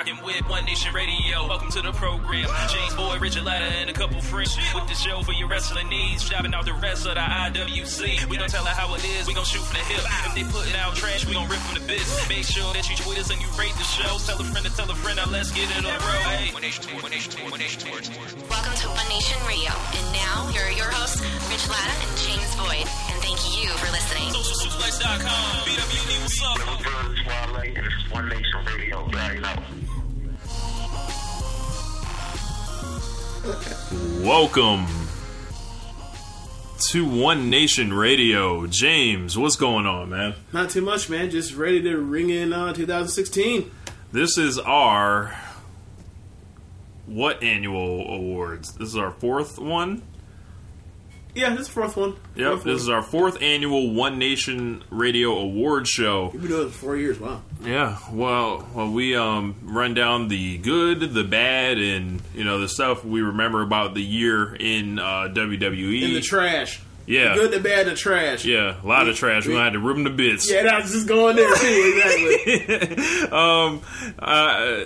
rocking with One Nation Radio. Welcome to the program. James Boyd, Richard Latta, and a couple friends with the show for your wrestling needs. Shopping out the rest of the IWC. We gon' tell her how it is. We gon' shoot from the hip. If they putting out trash, we gon' rip from the bits. Make sure that you tweet us and you rate the show. Tell a friend to tell a friend. Now let's get it on road. Hey. One Nation, One Nation, One Nation, Welcome to Nation Radio. And now, here are your hosts, Rich Latta and James Boyd. And thank you for listening. SocialSuplex.com. BWD, what's up? Little Brothers Wale, and this is One Nation Radio. You already know. Welcome to One Nation Radio. James, what's going on, man? Not too much, man. Just ready to ring in uh, 2016. This is our what annual awards? This is our fourth one. Yeah, this is the fourth one. Yep, Fourth this one. is our fourth annual One Nation Radio Award Show. We've been doing it for four years. Wow. Yeah, well, well, we um run down the good, the bad, and you know the stuff we remember about the year in uh, WWE. In the trash. yeah, The good, the bad, the trash. yeah, a lot of trash. We had to rip them to bits. Yeah, that's just going there too. Exactly. um, uh,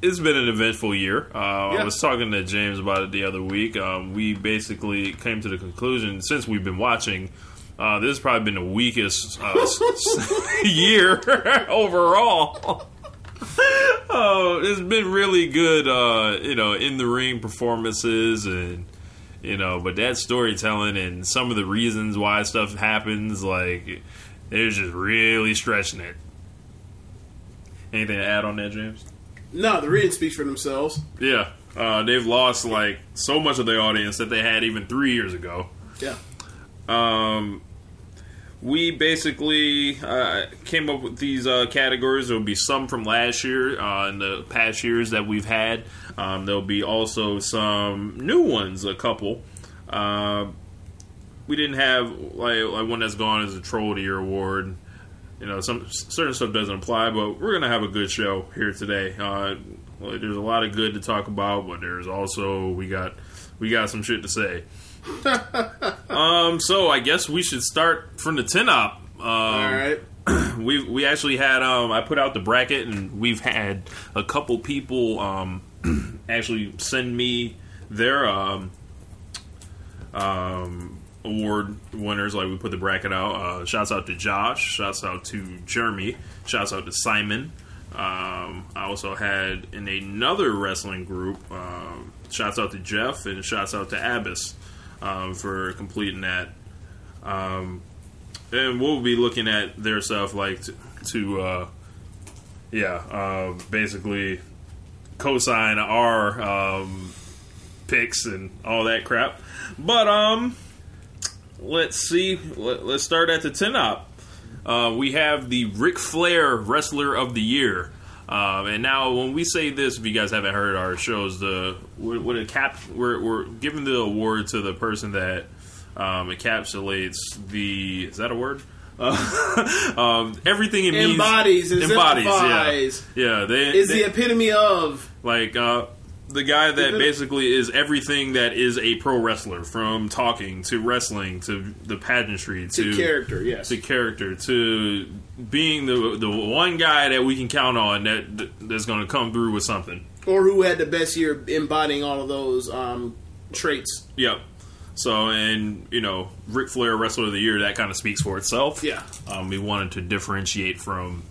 it's been an eventful year. Uh, I was talking to James about it the other week. Um, we basically came to the conclusion since we've been watching. Uh, this has probably been the weakest uh, year overall. oh, it's been really good, uh, you know, in the ring performances and you know, but that storytelling and some of the reasons why stuff happens, like they're just really stretching it. Anything to add on that, James? No, the reading speaks for themselves. Yeah, uh, they've lost like so much of the audience that they had even three years ago. Yeah. Um, we basically uh, came up with these uh, categories. There will be some from last year uh, and the past years that we've had. Um, there'll be also some new ones, a couple. Uh, we didn't have like, like one that's gone as a Troll of the Year award. You know, some certain stuff doesn't apply, but we're gonna have a good show here today. Uh, well, there's a lot of good to talk about, but there's also we got we got some shit to say. um, so I guess we should start from the tin up. Um, All right. we we actually had um I put out the bracket and we've had a couple people um actually send me their um um award winners like we put the bracket out uh shouts out to Josh shouts out to Jeremy shouts out to Simon um I also had in another wrestling group um shouts out to Jeff and shouts out to Abbas um for completing that um and we'll be looking at their stuff like to, to uh, yeah, uh, basically co-sign our um, picks and all that crap. But um, let's see. Let, let's start at the ten up. Uh, we have the Ric Flair Wrestler of the Year. Um, and now, when we say this, if you guys haven't heard our shows, the what what it cap we're, we're giving the award to the person that um, encapsulates the is that a word? Uh, um, everything it means Embodies, embodies, yeah, yeah. They, Is they- the epitome of. like uh, the guy that basically is everything that is a pro wrestler, from talking to wrestling to the pageantry to, To character, yes. to character to being the the one guy that we can count on that that's going to come through with something. Or who had the best year embodying all of those um, traits. Yep. So, and you know, Ric Flair Wrestler of the Year, that kind of speaks for itself. Yeah. Um, we wanted to differentiate from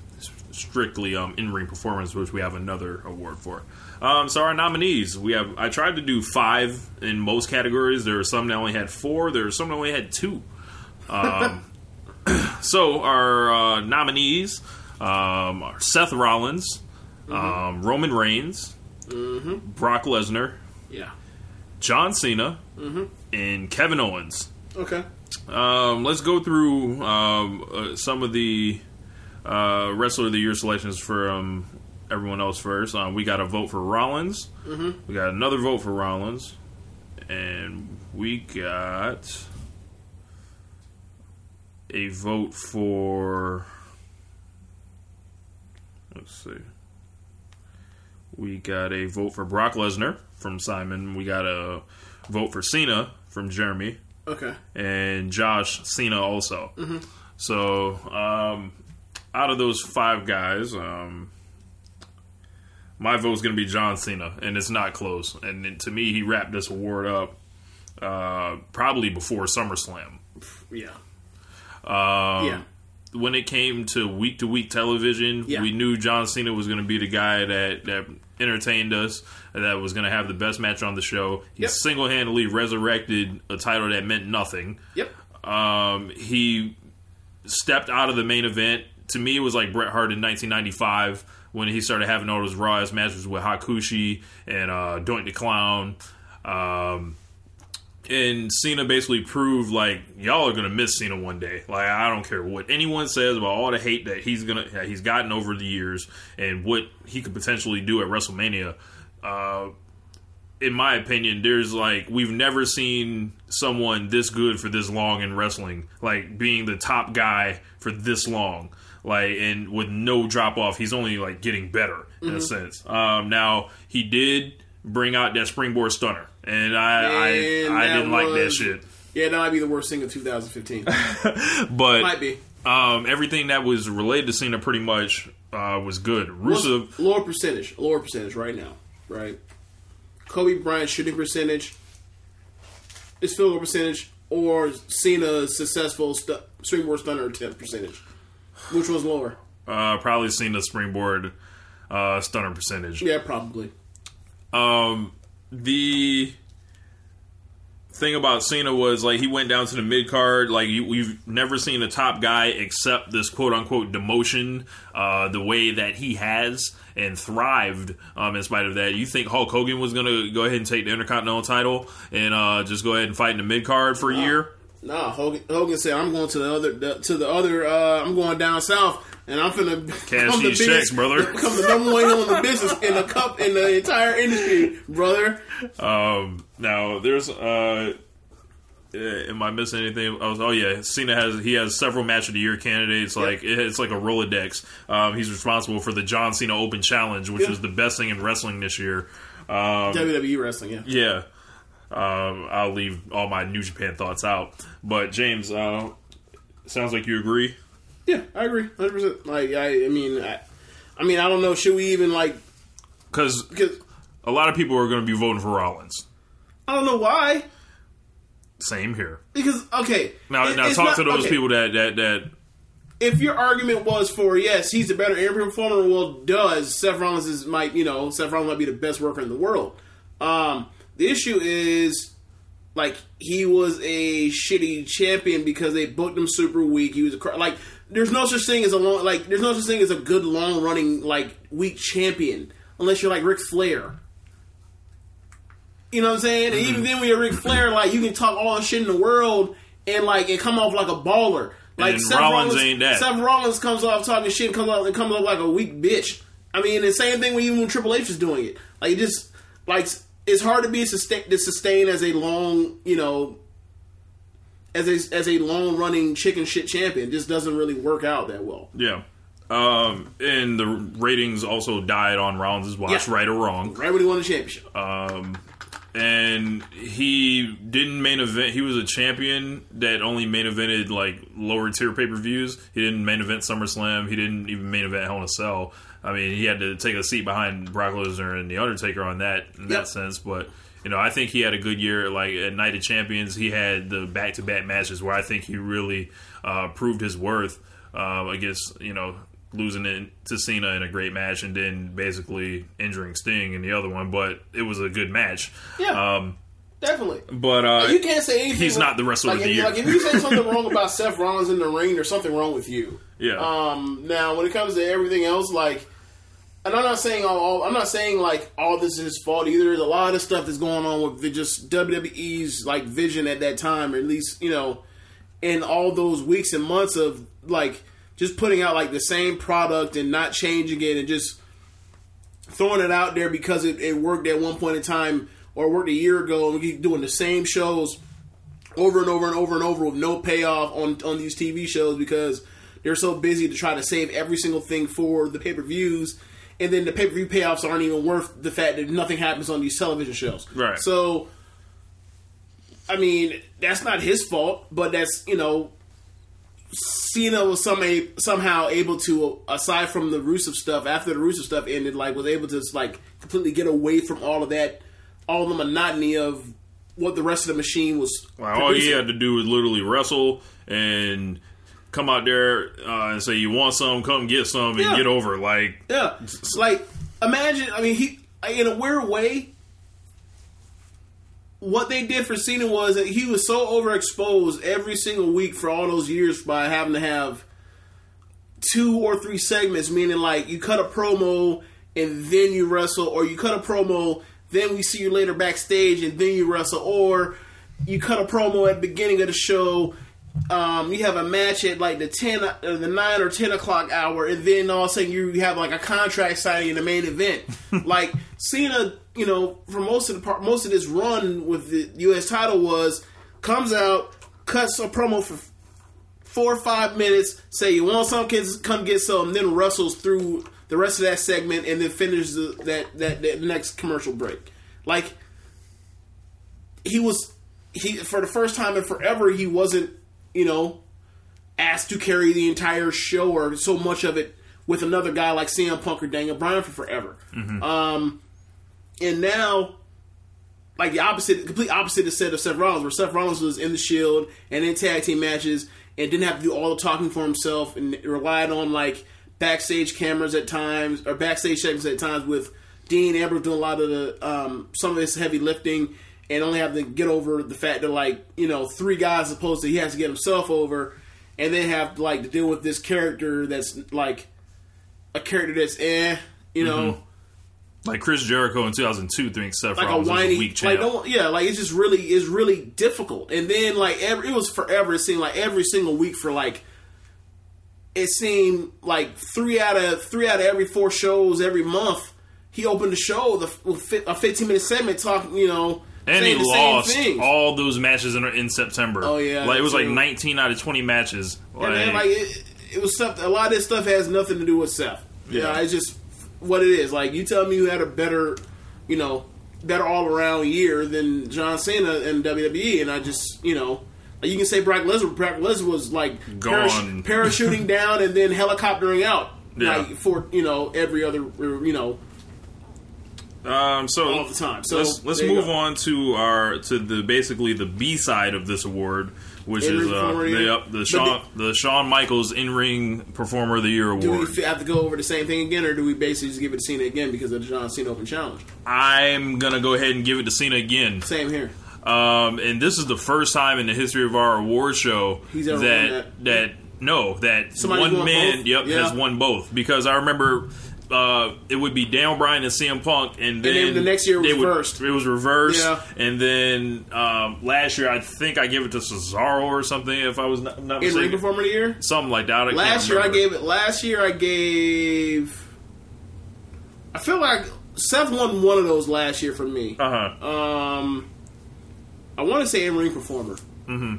strictly um, in-ring performance, which we have another award for. Um, so our nominees, we have. I tried to do five in most categories. There are some that only had four. There are some that only had two. Um, so our uh, nominees um, are Seth Rollins, um, Roman Reigns, Brock Lesnar, Yeah. John Cena, and Kevin Owens. Okay. Um, let's go through um, uh, some of the uh, Wrestler of the Year selections for um, everyone else first. Um, we got a vote for Rollins. Mm-hmm. We got another vote for Rollins. And we got a vote for. Let's see. We got a vote for Brock Lesnar from Simon. We got a vote for Cena from Jeremy Okay. and Josh Cena also. So, um, out of those five guys, um, my vote's going to be John Cena, and it's not close. And to me, he wrapped this award up uh, probably before SummerSlam. Yeah. Um, Yeah. When it came to week to week television, Yeah. we knew John Cena was going to be the guy that, that entertained us, that was going to have the best match on the show. He Yep. single handedly resurrected a title that meant nothing. Yep. Um, he stepped out of the main event. To me, it was like Bret Hart in 1995 when he started having all those raw ass matches with Hakushi and uh, Doink the Clown. Um, and Cena basically proved like y'all are gonna miss Cena one day. Like I don't care what anyone says about all the hate that he's gonna that he's gotten over the years and what he could potentially do at WrestleMania. Uh, in my opinion, there's like we've never seen someone this good for this long in wrestling, like being the top guy for this long, like and with no drop off. He's only like getting better in a sense. Um, now he did bring out that springboard stunner, and I And I, I didn't like that shit. Yeah, that might be the worst thing of 2015. But might be. um, everything that was related to Cena pretty much uh, was good. Rusev, lower percentage, lower percentage right now, right? Kobe Bryant shooting percentage, is field goal percentage, or Cena's successful stu- springboard stunner attempt percentage, which was lower. uh, probably the springboard uh, stunner percentage. Yeah, probably. Um, the thing about Cena was like he went down to the mid card. Like you, we've never seen a top guy accept this quote unquote demotion uh, the way that he has and thrived. Um, in spite of that, you think Hulk Hogan was going to go ahead and take the Intercontinental title and uh, just go ahead and fight in the mid card for a year? Nah, Hogan, Hogan said, "I'm going to the other the, to the other. Uh, I'm going down south, and I'm finna Cash these checks, brother." Come the number one heel in the business in the cup in the entire industry, brother. Um, now there's uh, uh, am I missing anything? I was, oh yeah, Cena has he has several match of the year candidates. Like it- it's like a Rolodex. Um, he's responsible for the John Cena Open Challenge, which Yeah. was the best thing in wrestling this year. Um, WWE wrestling, yeah. yeah. Um, I'll leave all my New Japan thoughts out. But James, uh, sounds like you agree. Yeah, I agree, hundred percent. Like, I, I mean, I, I mean, I don't know. Should we even like? Because Because a lot of people are going to be voting for Rollins. I don't know why. Same here. Because okay, Now, it- now talk not- to those okay, people that that that If your argument was for yes, he's the better in performer, well, does Seth Rollins is might you know Seth Rollins might be the best worker in the world. Um, the issue is like he was a shitty champion because they booked him super weak. He was a, like there's no such thing as a long like there's no such thing as a good long running like weak champion unless you're like Ric Flair. You know what I'm saying? And even mm-hmm. then, when you're Ric Flair, like you can talk all the shit in the world and like and come off like a baller. Like And Rollins ain't that. Seth Rollins comes off talking shit, and comes off and comes off like a weak bitch. I mean, the same thing when even when Triple H is doing it. Like it just like it's hard to be sustain to sustain as a long, you know, as a as a long running chicken shit champion. It just doesn't really work out that well. Yeah. Um, and the ratings also died on Rollins' watch, Yeah. right or wrong. Right when he won the championship. Um, and he didn't main event. He was a champion that only main evented like lower tier pay per views. He didn't main event SummerSlam. He didn't even main event Hell in a Cell. I mean, he had to take a seat behind Brock Lesnar and the Undertaker on that in Yep. that sense. But you know, I think he had a good year. Like at Night of Champions, he had the back to back matches where I think he really uh, proved his worth uh, against you know losing it to Cena in a great match and then basically injuring Sting in the other one. But it was a good match. Yeah. Um, Definitely. but uh, you can't say anything. he's not the wrestler like, of the year. Like if you say something wrong about Seth Rollins in the ring, there's something wrong with you. yeah. Um, now, when it comes to everything else, like, and I'm not saying all, I'm not saying like all this is his fault either. There's a lot of stuff that's going on with just WWE's like vision at that time, or at least you know, in all those weeks and months of like just putting out like the same product and not changing it and just throwing it out there because it, it worked at one point in time or worked a year ago, and we keep doing the same shows over and over and over and over with no payoff on on these TV shows because they're so busy to try to save every single thing for the pay per views, and then the pay per view payoffs aren't even worth the fact that nothing happens on these television shows. Right. So, I mean, that's not his fault, but that's you know, Cena was some somehow able to, aside from the Rusev stuff, after the Rusev stuff ended, like was able to just like completely get away from all of that, all the monotony of what the rest of the machine was. Well, all he had to do was literally wrestle and come out there uh, and say, "You want some? Come get some and Yeah. get over." Like, Yeah, like imagine. I mean, he in a weird way. What they did for Cena was that he was so overexposed every single week for all those years by having to have two or three segments, meaning like you cut a promo and then you wrestle, or you cut a promo, then we see you later backstage and then you wrestle, or you cut a promo at the beginning of the show. Um, you have a match at like the ten, uh, the nine or ten o'clock hour, and then all of a sudden you have like a contract signing in the main event. like Cena, you know, for most of the part, most of this run with the U.S. title was comes out, cuts a promo for four or five minutes, say you want some kids, come get some, then wrestles through the rest of that segment and then finishes the, that, that that next commercial break. Like he was he for the first time in forever he wasn't you know asked to carry the entire show or so much of it with another guy like CM Punk or Daniel Bryan for forever. Um, and now like the opposite, complete opposite instead of Seth Rollins, where Seth Rollins was in the Shield and in tag team matches and didn't have to do all the talking for himself and relied on like backstage cameras at times or backstage segments at times with Dean Ambrose doing a lot of the um, some of his heavy lifting and only have to get over the fact that like you know three guys opposed to he has to get himself over and then have like to deal with this character that's like a character that's eh you know like Chris Jericho in 2002 thinks Seth like a Rollins was whiny, a weak like champ. don't, yeah, like it's just really, it's really difficult. And then like every, it was forever. It seemed like every single week for like, it seemed like three out of three out of every four shows every month, he opened the show the a fifteen minute segment talking, you know, and he saying the same lost all those matches in, in September. Oh, yeah, like it was like 19 out of 20 matches. Like, And then, like it, it was stuff. A lot of this stuff has nothing to do with Seth. Yeah, Yeah. it's just what it is. Like you tell me you had a better, you know, better all around year than John Cena and WWE, and I just you know. like, You can say Brock Lesnar. Brock Lesnar was like Gone. parachuting down and then helicoptering out, Yeah. like for you know every other you know um, so all the time. So let's let's move on to our to the basically the B side of this award, which In-ring is uh, the the year. the Shawn the Shawn Michaels in ring performer of the year award. Do we have to go over the same thing again, or do we basically just give it to Cena again because of the John Cena Open Challenge? I'm gonna go ahead and give it to Cena again. Same here. Um, and this is the first time in the history of our award show He's ever that, won that no that Somebody's one man both? yep Yeah. has won both because I remember uh, it would be Daniel Bryan and CM Punk and then, then the next year it was would- reversed. it was reversed Yeah. and then um, last year I think I gave it to Cesaro or something if I was not, not In ring performer of the year. something like that I Last year I gave it. Last year I gave. I feel like Seth won one of those last year for me. uh-huh Um, I want to say in ring performer, mm-hmm.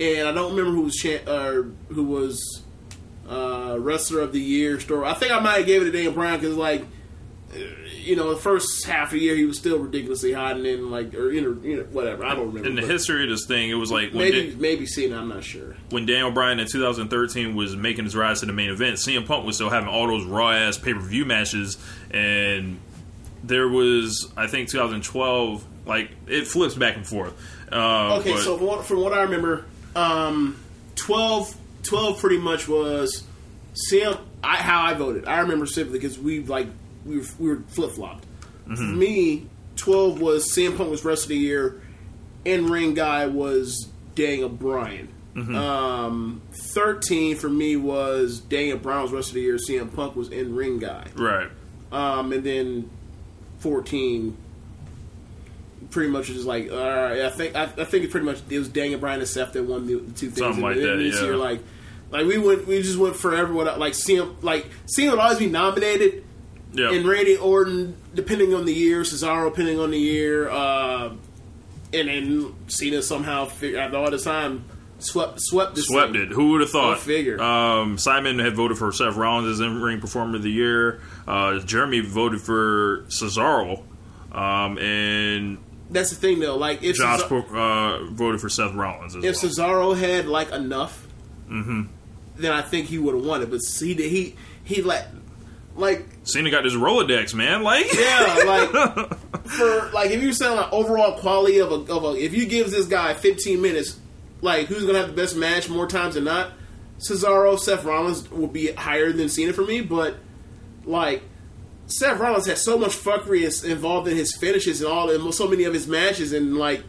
and I don't remember who was cha- or who was uh, wrestler of the year. Story. I think I might have gave it to Daniel Bryan because like. You know, the first half of the year he was still ridiculously hot, and then like, or you know, you know whatever. I don't remember. in the history of this thing it was like when maybe Dan- maybe Cena. I'm not sure. when Daniel Bryan in 2013 was making his rise to the main event, CM Punk was still having all those raw ass pay per view matches, and there was I think 2012 like it flips back and forth. Uh, Okay, but- so from what, from what I remember, um, 12, 12 pretty much was CM. I, how I voted. I remember simply because we like we were, we were flip flopped. Mm-hmm. For me, twelve was CM Punk was rest of the year. In ring guy was Daniel Bryan. Mm-hmm. Um, Thirteen for me was Daniel Bryan was rest of the year. CM Punk was in ring guy. right, Um, and then 14 pretty much was just like all right I think I, I think it pretty much it was Daniel Bryan and Seth that won the, the two things Something And like then that, this yeah. year like like we went we just went forever everyone like CM like CM would always be nominated yeah, and Randy Orton depending on the year Cesaro depending on the year uh, and then Cena somehow fig- after all this time swept swept this swept thing. it. Who would have thought? Figure. Um, Simon had voted for Seth Rollins as in ring performer of the year. Uh, Jeremy voted for Cesaro, um, and that's the thing though like if Josh Cesaro- uh, voted for Seth Rollins as if well. Cesaro had like enough, then I think he would have won it. But he did he he let like Cena got this Rolodex, man. Like, yeah like for like if you're saying like overall quality of a, of a if you give this guy 15 minutes, like who's gonna have the best match more times than not? Cesaro, Seth Rollins will be higher than Cena for me, but like Seth Rollins has so much fuckery involved in his finishes and all and so many of his matches and like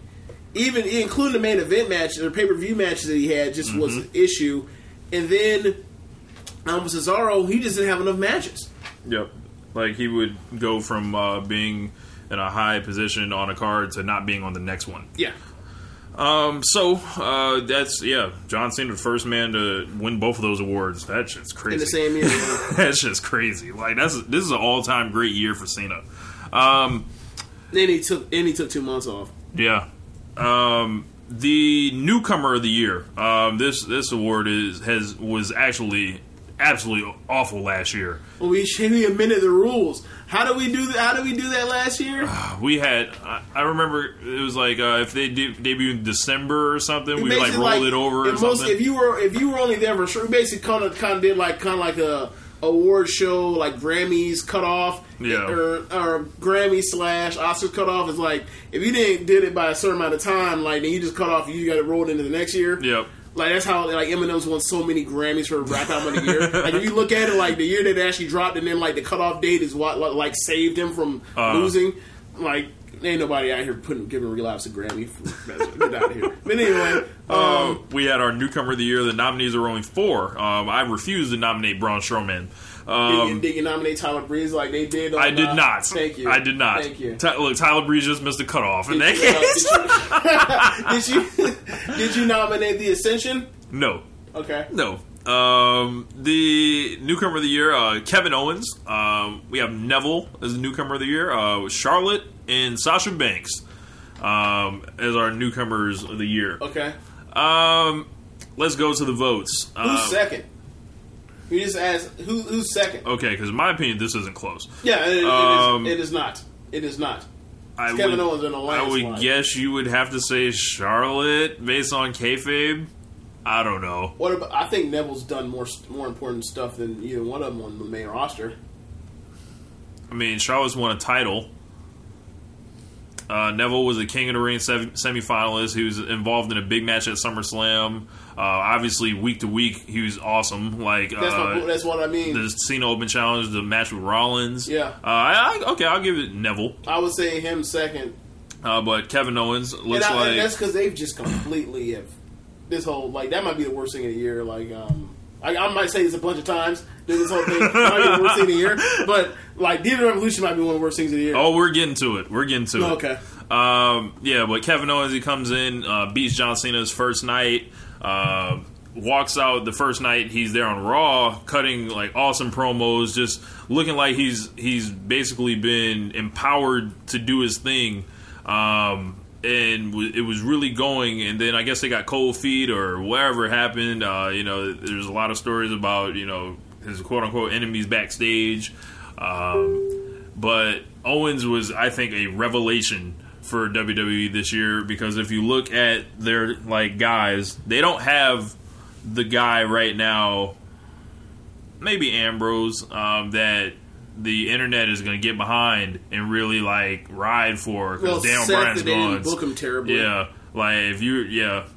even including the main event matches or pay per view matches that he had just was Mm-hmm. an issue. And then um, Cesaro, he just didn't have enough matches. Yep. Like he would go from uh, being in a high position on a card to not being on the next one. Yeah, Um, so uh, that's yeah, John Cena, the first man to win both of those awards. That shit's crazy. in the same year. that's just crazy. Like that's this is an all time great year for Cena. Um, then he took and he took two months off. yeah. Um, the newcomer of the year. Um, this this award is has was actually absolutely awful last year. Well, we should we amended the rules. How did we do that? How did we do that last year? We had I, I remember it was like uh, if they de- debuted in December or something, we like rolled it over most, something. if you were if you were only there for sure, we basically kind of kind of did like kind of like a award show like Grammys cut off, Yeah. or, or Grammy slash Oscars cut off is like if you didn't did it by a certain amount of time, like then you just cut off, you got it rolled into the next year. Yep. Like that's how like Eminem's won so many Grammys for Rap Album of the Year. like if you look at it, like the year that it actually dropped, and then like the cutoff date is what like saved him from Uh. losing. Like ain't nobody out here putting giving relapse a Grammy. Get out of here. But anyway, um, Um, we had our newcomer of the year. The nominees are only four. Um, I refused to nominate Braun Strowman. did, Um, you, did you nominate Tyler Breeze like they did? On, I did uh, not. Thank you. I did not. Thank you. Ty- look, Tyler Breeze just missed the cutoff. In Did that case, uh, did, you, did you did you nominate the Ascension? no, Okay. no. Um, the newcomer of the year, uh, Kevin Owens. Um, we have Neville as the newcomer of the year. Uh, Charlotte and Sasha Banks um, as our newcomers of the year. Okay. Um, let's go to the votes. Who's Uh, second? You just asked who, who's second. okay, because in my opinion, this isn't close. Yeah, it, it is- Um, it is not. It is not. I Kevin would, Owens in the I would one. guess you would have to say Charlotte based on kayfabe. I don't know. What about? I think Neville's done more more important stuff than either one of them on the main roster. I mean, Charlotte's won a title. Uh, Neville was a King of the Ring sev- semifinalist. He was involved in a big match at SummerSlam. Uh, obviously, week to week, he was awesome. Like That's uh, my, that's what I mean. the Cena Open Challenge, the match with Rollins. Yeah. Uh, I, I, okay, I'll give it Neville. I would say him second, Uh, but Kevin Owens and, looks I, and like that's because they've just completely have this whole like that might be the worst thing of the year. Like, um, I, I might say this a bunch of times. This whole thing might be the worst thing of the year, but like Diva Revolution might be one of the worst things of the year. Oh, we're getting to it. We're getting to it. okay. Um, yeah, but Kevin Owens he comes in, uh, beats John Cena's first night, uh, walks out the first night. He's there on Raw, cutting like awesome promos, just looking like he's he's basically been empowered to do his thing. Um, and w- it was really going. And then I guess they got cold feet or whatever happened. Uh, you know, there's a lot of stories about you know his quote unquote enemies backstage. Um, but Owens was, I think, a revelation for WWE this year because if you look at their like guys, they don't have the guy right now. Maybe Ambrose um, that the internet is going to get behind and really like ride for because Well, Daniel Seth, Bryan's they didn't gone. book him terribly. Yeah, like if you, yeah,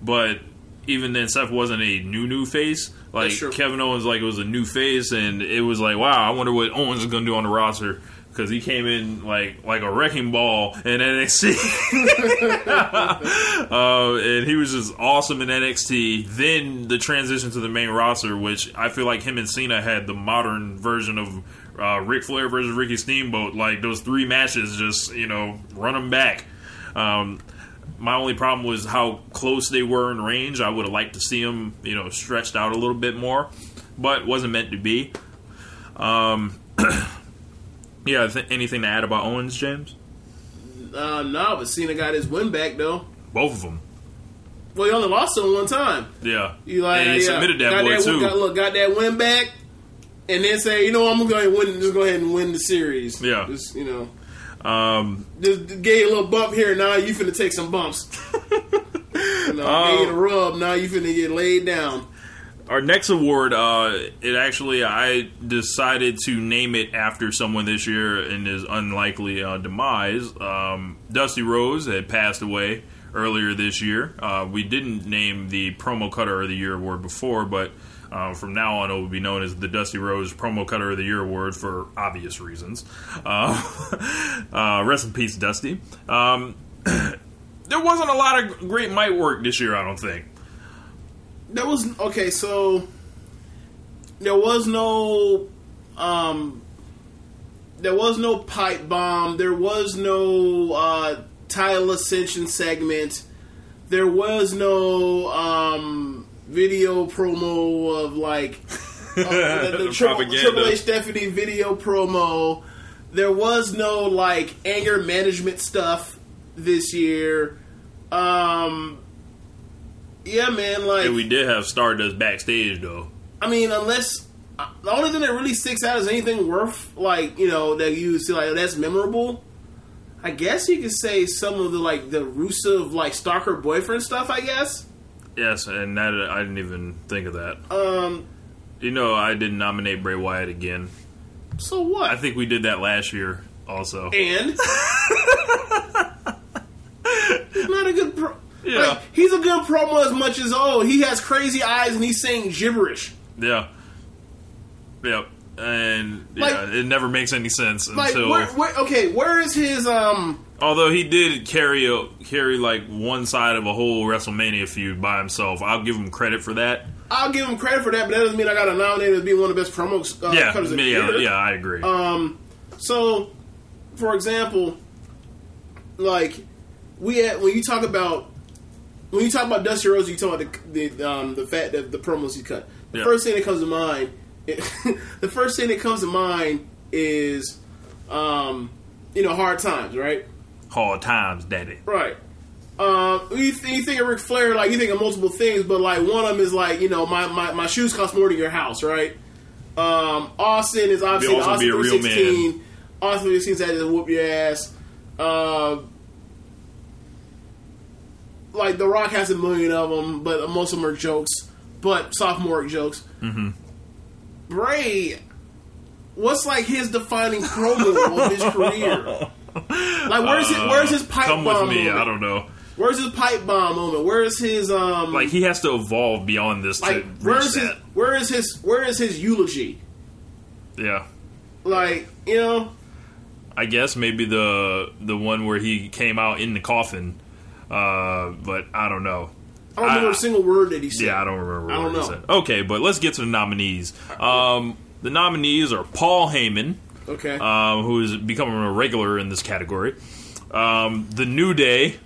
but even then, Seth wasn't a new new face. Like. Kevin Owens, like it was a new face, and it was like, wow, I wonder what Owens is going to do on the roster because he came in like like a wrecking ball in NXT, uh, and he was just awesome in NXT. Then the transition to the main roster, which I feel like him and Cena had the modern version of. Uh, Ric Flair versus Ricky Steamboat, like those three matches, just you know, run them back. Um, my only problem was how close they were in range. I would have liked to see them, you know, stretched out a little bit more, but wasn't meant to be. Um, yeah, th- anything to add about Owens, James? Uh, no, but Cena got his win back though. Both of them. Well, he only lost him one time. Yeah, You like, and he yeah, submitted that got boy that, too. Got, look, got that win back, and then say, you know, I'm gonna go ahead and win. Just go ahead and win the series. Yeah. just you know, Um, just gave you a little bump here. Now you finna take some bumps. you know, Oh. gave you the rub. Now you finna get laid down. Our next award, uh, it actually I decided to name it after someone this year in his unlikely uh, demise. Um, Dusty Rhodes had passed away earlier this year. Uh, we didn't name the promo cutter of the year award before, but uh, from now on it will be known as the Dusty Rhodes Promo Cutter of the Year award for obvious reasons. Uh, uh, rest in peace, Dusty. Um, there wasn't a lot of great mic work this year, I don't think. There was okay, so there was no um there was no pipe bomb, there was no uh tile ascension segment, there was no um video promo of like uh, the, the Triple, Propaganda. Triple H Stephanie video promo. There was no like anger management stuff this year. Um yeah, man, like And we did have Stardust backstage, though. I mean, unless uh, the only thing that really sticks out is anything worth like you know that you see like that's memorable. I guess you could say some of the like the Rusev like stalker boyfriend stuff. I guess. Yes, and that I didn't even think of that. Um. You know, I didn't nominate Bray Wyatt again. So what? I think we did that last year, also. and he's not a good pro. Yeah. Like, he's a good promo as much as oh he has crazy eyes and he's saying gibberish. Yeah. Yep. And yeah, Like- it never makes any sense Like until. where, where, okay, where is his um? Although he did carry a, carry like one side of a whole WrestleMania feud by himself, I'll give him credit for that. I'll give him credit for that, but that doesn't mean I got to nominate him as being one of the best promos. Uh, yeah, cutters yeah, yeah, I agree. Um, so, for example, like we had, when you talk about when you talk about Dusty Rhodes, you talk about the the, um, the fact that the promos he cut. The Yeah. first thing that comes to mind, the first thing that comes to mind is, um, you know, hard times, right? Hard times, daddy. Right. Um, you, th- you think of Ric Flair, like you think of multiple things, but like one of them is like you know my, my, my shoes cost more than your house, right? Um, Austin is obviously Austin be a real 316. Austin 316 had to whoop your ass. Uh, like The Rock has a million of them, but most of them are jokes, but sophomoric jokes. Mm-hmm. Bray, what's like his defining promo of his career? Like where's his where's his pipe bomb? Come with me. moment? I don't know. Where's his pipe bomb moment? Where is his um Like he has to evolve beyond this like to reach where's his that. where is his where is his eulogy? Yeah. Like, you know, I guess maybe the the one where he came out in the coffin, uh, but I don't know. I don't remember I- a single word that he said. Yeah, I don't remember. I don't he know. said. Okay, but let's get to the nominees. Um, the nominees are Paul Heyman, Okay. um, who is becoming a regular in this category. Um, the New Day,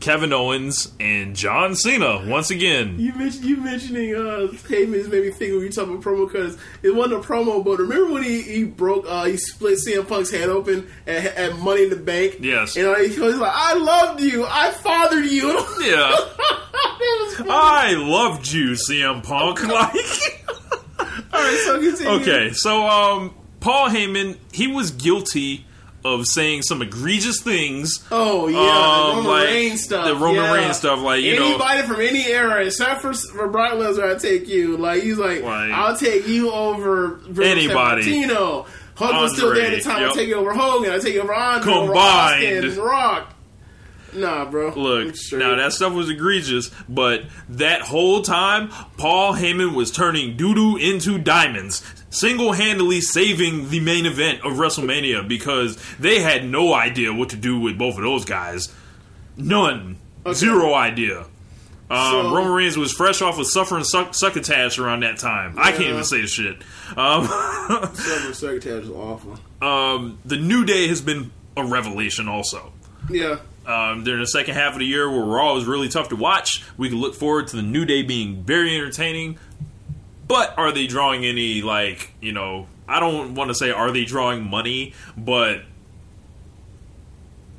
Kevin Owens, and John Cena once again. you mentioned you mentioning uh Heyman's made me think when you talking about promo cutters. It wasn't a promo, but remember when he, he broke uh he split CM Punk's head open at, at Money in the Bank? Yes. And uh, he was like, I loved you, I fathered you. Yeah. I loved you, CM Punk. Like. All right, so continue. Okay, so um, Paul Heyman, he was guilty of saying some egregious things. Oh yeah, Um, the Roman like, Reigns stuff. the Roman yeah. Reigns stuff, like, you know- anybody from any era, except for for Brock Lesnar, I take you. Like he's like, Like- I'll take you over Bruno Anybody. Sammartino. Hogan was still there at the time. yep. I'll take you over Hogan. I take you over Andre, over Combined. Austin, Rock. Nah, bro. Look, now that stuff was egregious, but that whole time, Paul Heyman was turning doo doo into diamonds, single handedly saving the main event of WrestleMania because they had no idea what to do with both of those guys. None. Zero idea. Um, So- Roman Reigns was fresh off of suffering suck- succotash around that time. I can't even say shit. Um, Silver Secretary is awful. um, the New Day has been a revelation also. Yeah. um, during the second half of the year where Raw was really tough to watch. We can look forward to the New Day being very entertaining. But are they drawing any, like, you know, I don't want to say are they drawing money, but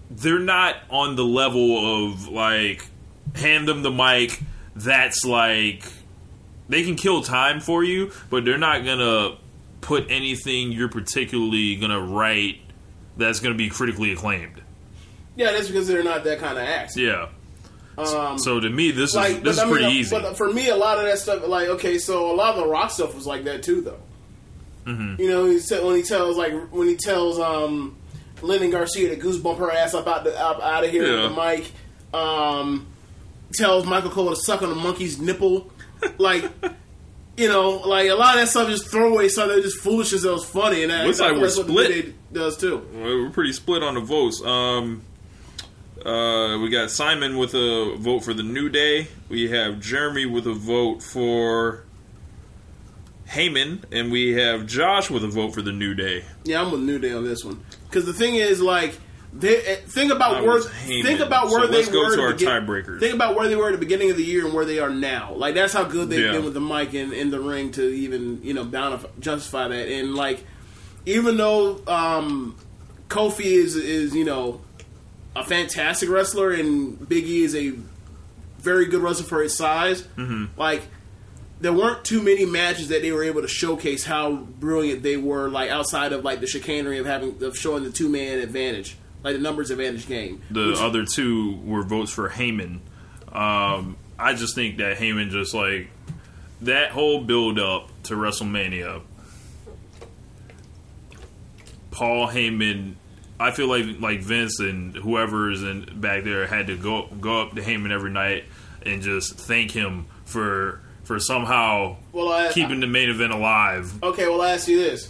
they're not on the level of, like, hand them the mic. That's like, they can kill time for you, but they're not to put anything you're particularly to write that's to be critically acclaimed. Yeah, that's because they're not that kind of act. Yeah. Um, So to me, this is this is I mean, pretty easy. But for me, a lot of that stuff, like, okay, so a lot of the rock stuff was like that too, though. Mm-hmm. You know, he said when he tells like when he tells um, Lilian Garcia to goosebump her ass up out the, up out of here Yeah. with the mic. Um, tells Michael Cole to suck on the monkey's nipple, like. You know, like a lot of that stuff is throwaway stuff. That just foolishness that was funny, and that, Looks like we're split. does too. We're pretty split on the votes. Um, uh, we got Simon with a vote for the New Day. We have Jeremy with a vote for Heyman, and we have Josh with a vote for the New Day. Yeah, I'm with New Day on this one because the thing is, like, they eh, think about where Heyman. think about where So they let's go were. to at our the begin- tiebreakers. Think about where they were at the beginning of the year and where they are now. Like that's how good they've Yeah. been with the mic in, in the ring to even you know justify that. And like, even though um, Kofi is is you know a fantastic wrestler and Big E is a very good wrestler for his size, Mm-hmm. like there weren't too many matches that they were able to showcase how brilliant they were. Like outside of like the chicanery of having of showing the two man advantage, like the numbers advantage game. The Which- other two were votes for Heyman. Um, I just think that Heyman just like that whole build up to WrestleMania. Paul Heyman, I feel like like Vince and whoever is in back there had to go go up to Heyman every night and just thank him for for somehow Well, I- keeping the main event alive. Okay, well, I ask you this: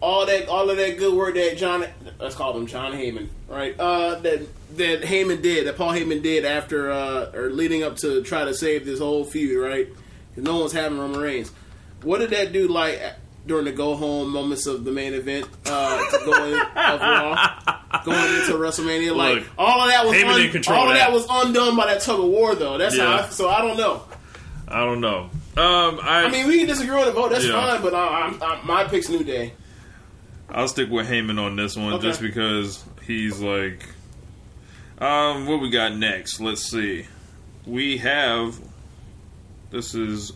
all that, all of that good work that John, let's call him John Heyman, right? Uh, that that Heyman did, that Paul Heyman did after uh, or leading up to try to save this whole feud, right? 'Cause no one's having Roman Reigns. What did that do like during the go home moments of the main event uh, going of Raw, going into WrestleMania? Like Look, all of that was un- all of that. that was undone by that tug of war, though. That's how. Yeah. I, so I don't know. I don't know. Um, I, I mean, we can disagree on the vote. That's Yeah. fine, but I, i my pick's New Day. I'll stick with Heyman on this one Okay. just because he's like. Um, what we got next? Let's see. We have. This is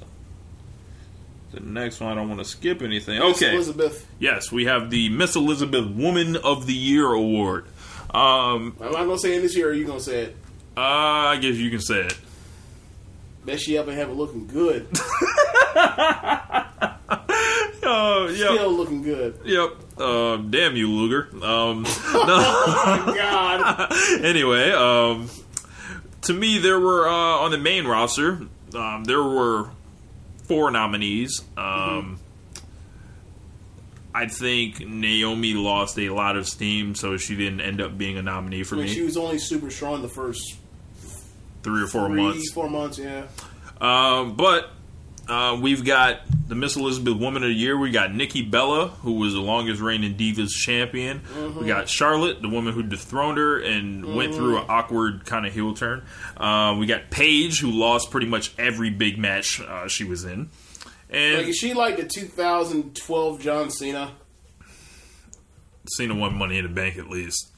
the next one. I don't want to skip anything. Miss Okay. Elizabeth. Yes, we have the Miss Elizabeth Woman of the Year award. Um, Am I gonna say it this year, or are you gonna say it? uh, I guess you can say it. Bet she up and have it looking good. Oh, yep, Still looking good. yep. Uh, damn you, Luger. Um, God. anyway, um, to me, there were uh, on the main roster. Um, there were four nominees. Um, I think Naomi lost a lot of steam, so she didn't end up being a nominee for I mean, me. she was only super strong the first three or four three, months. four months. Yeah. Um, but uh, we've got the Miss Elizabeth Woman of the Year. We got Nikki Bella, who was the longest reigning Divas champion. We got Charlotte, the woman who dethroned her and went through an awkward kind of heel turn. Uh, we got Paige, who lost pretty much every big match uh, she was in. And Like, is she like the 2012 John Cena? Cena won Money in the Bank at least.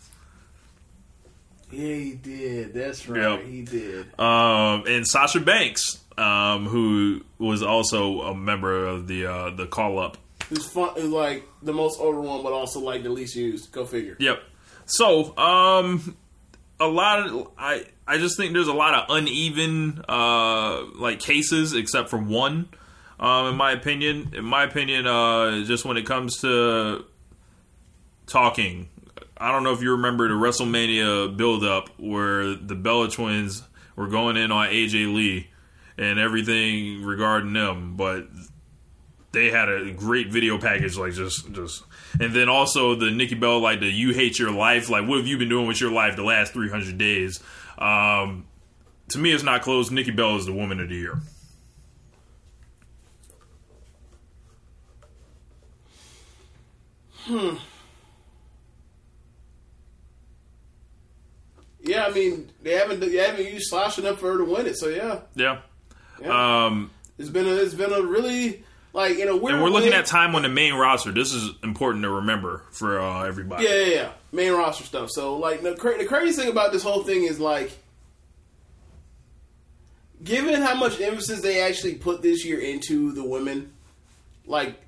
Yeah, he did. That's right. Yep. He did. Um, and Sasha Banks, um, who was also a member of the uh, the call up Who's fun? Who's like the most over one, but also like the least used. Go figure. Yep. So, um, a lot of I I just think there's a lot of uneven uh like cases, except for one. Um, in my opinion, in my opinion, uh, just when it comes to talking, I don't know if you remember the WrestleMania build up where the Bella Twins were going in on AJ Lee and everything regarding them, but they had a great video package, like just just, and then also the Nikki Bell, like the "You Hate Your Life," like what have you been doing with your life the last three hundred days? Um, to me, it's not close. Nikki Bell is the woman of the year. Hmm. Yeah, I mean they haven't they haven't used Sasha enough for her to win it. So yeah, Yeah. Yeah. Um, it's been a, it's been a really like in a weird. and we're looking way- at time on the main roster. This is important to remember for uh, everybody. Yeah, yeah, yeah. Main roster stuff. So, like, the, cra- the crazy thing about this whole thing is, like, given how much emphasis they actually put this year into the women, like,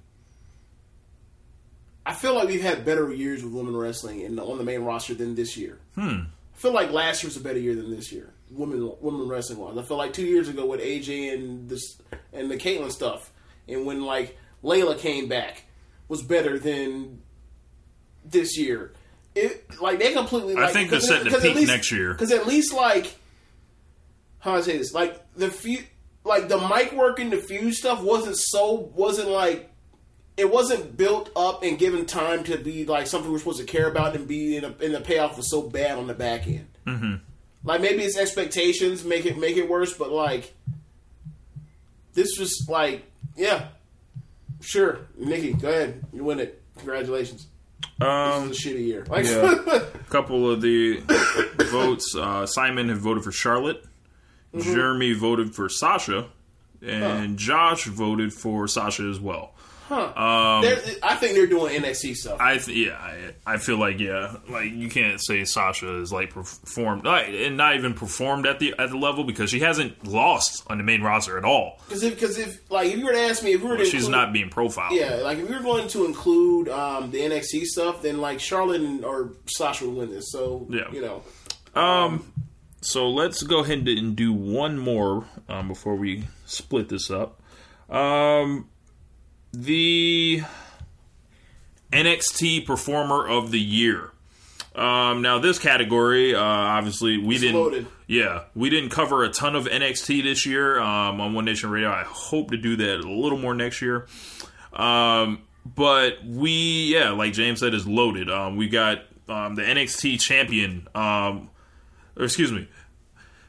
I feel like we've had better years with women wrestling in the, on the main roster than this year. Hmm. I feel like last year's a better year than this year. Women women wrestling wise. I feel like two years ago with AJ and this and the Kaitlyn stuff, and when like Layla came back, was better than this year. It like they completely. I think they're setting to at peak least- next year. Because at least like how do I say this, like the few, like the mic work and the fuse stuff wasn't so wasn't like it wasn't built up and given time to be like something we're supposed to care about and be in a, and the payoff was so bad on the back end. Mm-hmm. Like maybe it's expectations make it make it worse, but like this was like yeah, sure, Nikki, go ahead, you win it. Congratulations. Um, This is a shitty year. Like, Yeah. a couple of the votes. Uh, Simon had voted for Charlotte. Mm-hmm. Jeremy voted for Sasha, and Josh voted for Sasha as well. They're- I think they're doing NXT stuff. I th- yeah, I, I feel like yeah, like you can't say Sasha is like performed like, and not even performed at the at the level because she hasn't lost on the main roster at all. Because if, cause if, like, if you were to ask me, if we were to, She's include- not being profiled. yeah, like if we were going to include um, the NXT stuff, then like Charlotte and, or Sasha would win this. So Yeah. you know, Um, so let's go ahead and do one more um, before we split this up. Um, the NXT Performer of the Year. Um, now this category, uh, obviously, we didn't. loaded. Yeah, we didn't cover a ton of NXT this year um, on One Nation Radio. I hope to do that a little more next year. Um, but we, yeah, like James said, is loaded. Um, we got um, the NXT champion. Um, or excuse me,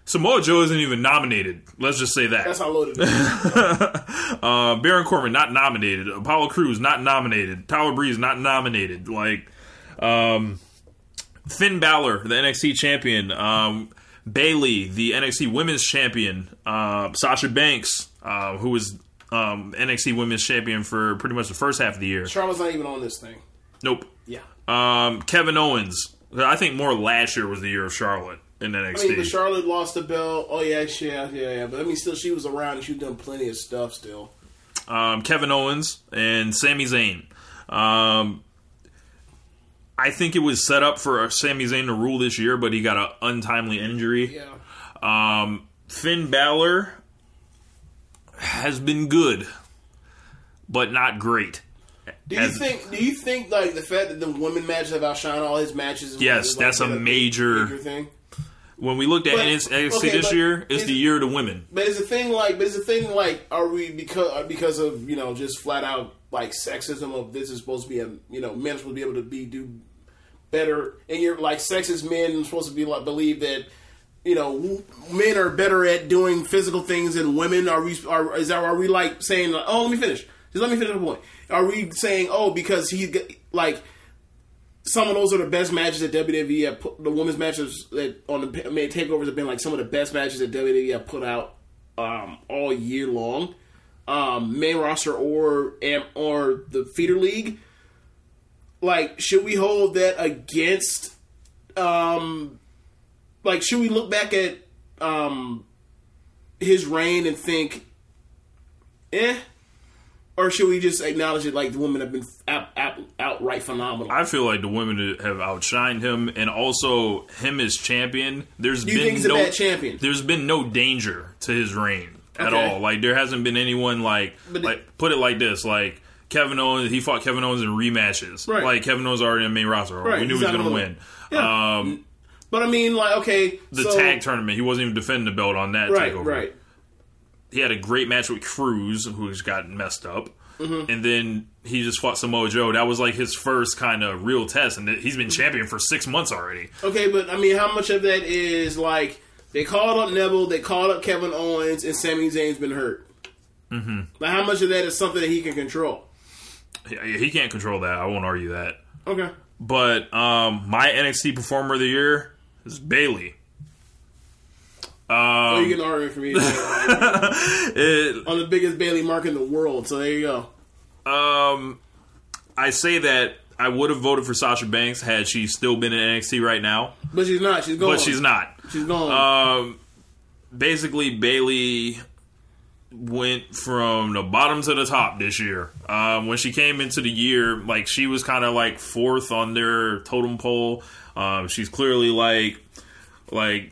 Samoa Joe isn't even nominated. Let's just say that. that's how loaded it is. Uh, Baron Corbin not nominated. Apollo Crews not nominated. Tyler Breeze not nominated. Like, um, Finn Balor, the NXT champion. Um, Bayley, the NXT Women's Champion. Uh, Sasha Banks, uh, who was um, NXT Women's Champion for pretty much the first half of the year. Charlotte's not even on this thing. Nope. Yeah, Um, Kevin Owens. I think more last year was the year of Charlotte in I mean, but Charlotte lost the belt. Oh yeah, yeah, yeah, yeah. But I mean, still, she was around and she doing plenty of stuff still. um, Kevin Owens and Sami Zayn. Um, I think it was set up for Sami Zayn to rule this year, but he got an untimely injury. Yeah. Um, Finn Balor has been good, but not great. Do you As- think? Do you think like the fact that the women matches have outshined all his matches? Yes, like, that's a major- major thing. When we looked at But- NXT okay, this year, it's is- the year of the women. But is the thing like? But is the thing like? Are we because because of you know just flat out like sexism of this is supposed to be a you know men are supposed to be able to be do better and you're like sexist men are supposed to be like believe that you know men are better at doing physical things than women are we are is that are we like saying like, oh let me finish just let me finish the point are we saying oh because he like some of those are the best matches that WWE have put, the women's matches that on the mean, takeovers have been like some of the best matches that WWE have put out um, all year long, um, main roster or or the feeder league. Like, should we hold that against? Um, like, should we look back at um, his reign and think, eh? Or should we just acknowledge it like the women have been out, out, outright phenomenal? I feel like the women have outshined him, and also him as champion. There's Do you been think he's a no bad champion? There's been no danger to his reign at Okay. all. Like there hasn't been anyone like But like put it like this like. Kevin Owens, he fought Kevin Owens in rematches. Right. Like Kevin Owens already in the main roster. Right, We knew he's he was going to win. win. Yeah. Um, But I mean, like, okay, the so, tag tournament, he wasn't even defending the belt on that right, takeover. right. He had a great match with Crews, who's gotten messed up. Mm-hmm. And then he just fought Samoa Joe. That was like his first kind of real test, and he's been champion for six months already. Okay, but I mean, how much of that is like they called up Neville, they called up Kevin Owens, and Sami Zayn's been hurt? Mm-hmm. Like, how much of that is something that he can control? He, he can't control that. I won't argue that. Okay, But um, my NXT Performer of the Year is Bayley. So Um, you can argue for me it, on the biggest Bayley mark in the world. So there you go. um, I say that I would have voted for Sasha Banks had she still been in NXT right now, But she's not. She's gone. but she's not. She's gone. Um, basically, Bayley went from the bottom to the top this year. Um, when she came into the year, like she was kind of like fourth on their totem pole. Um, she's clearly like, like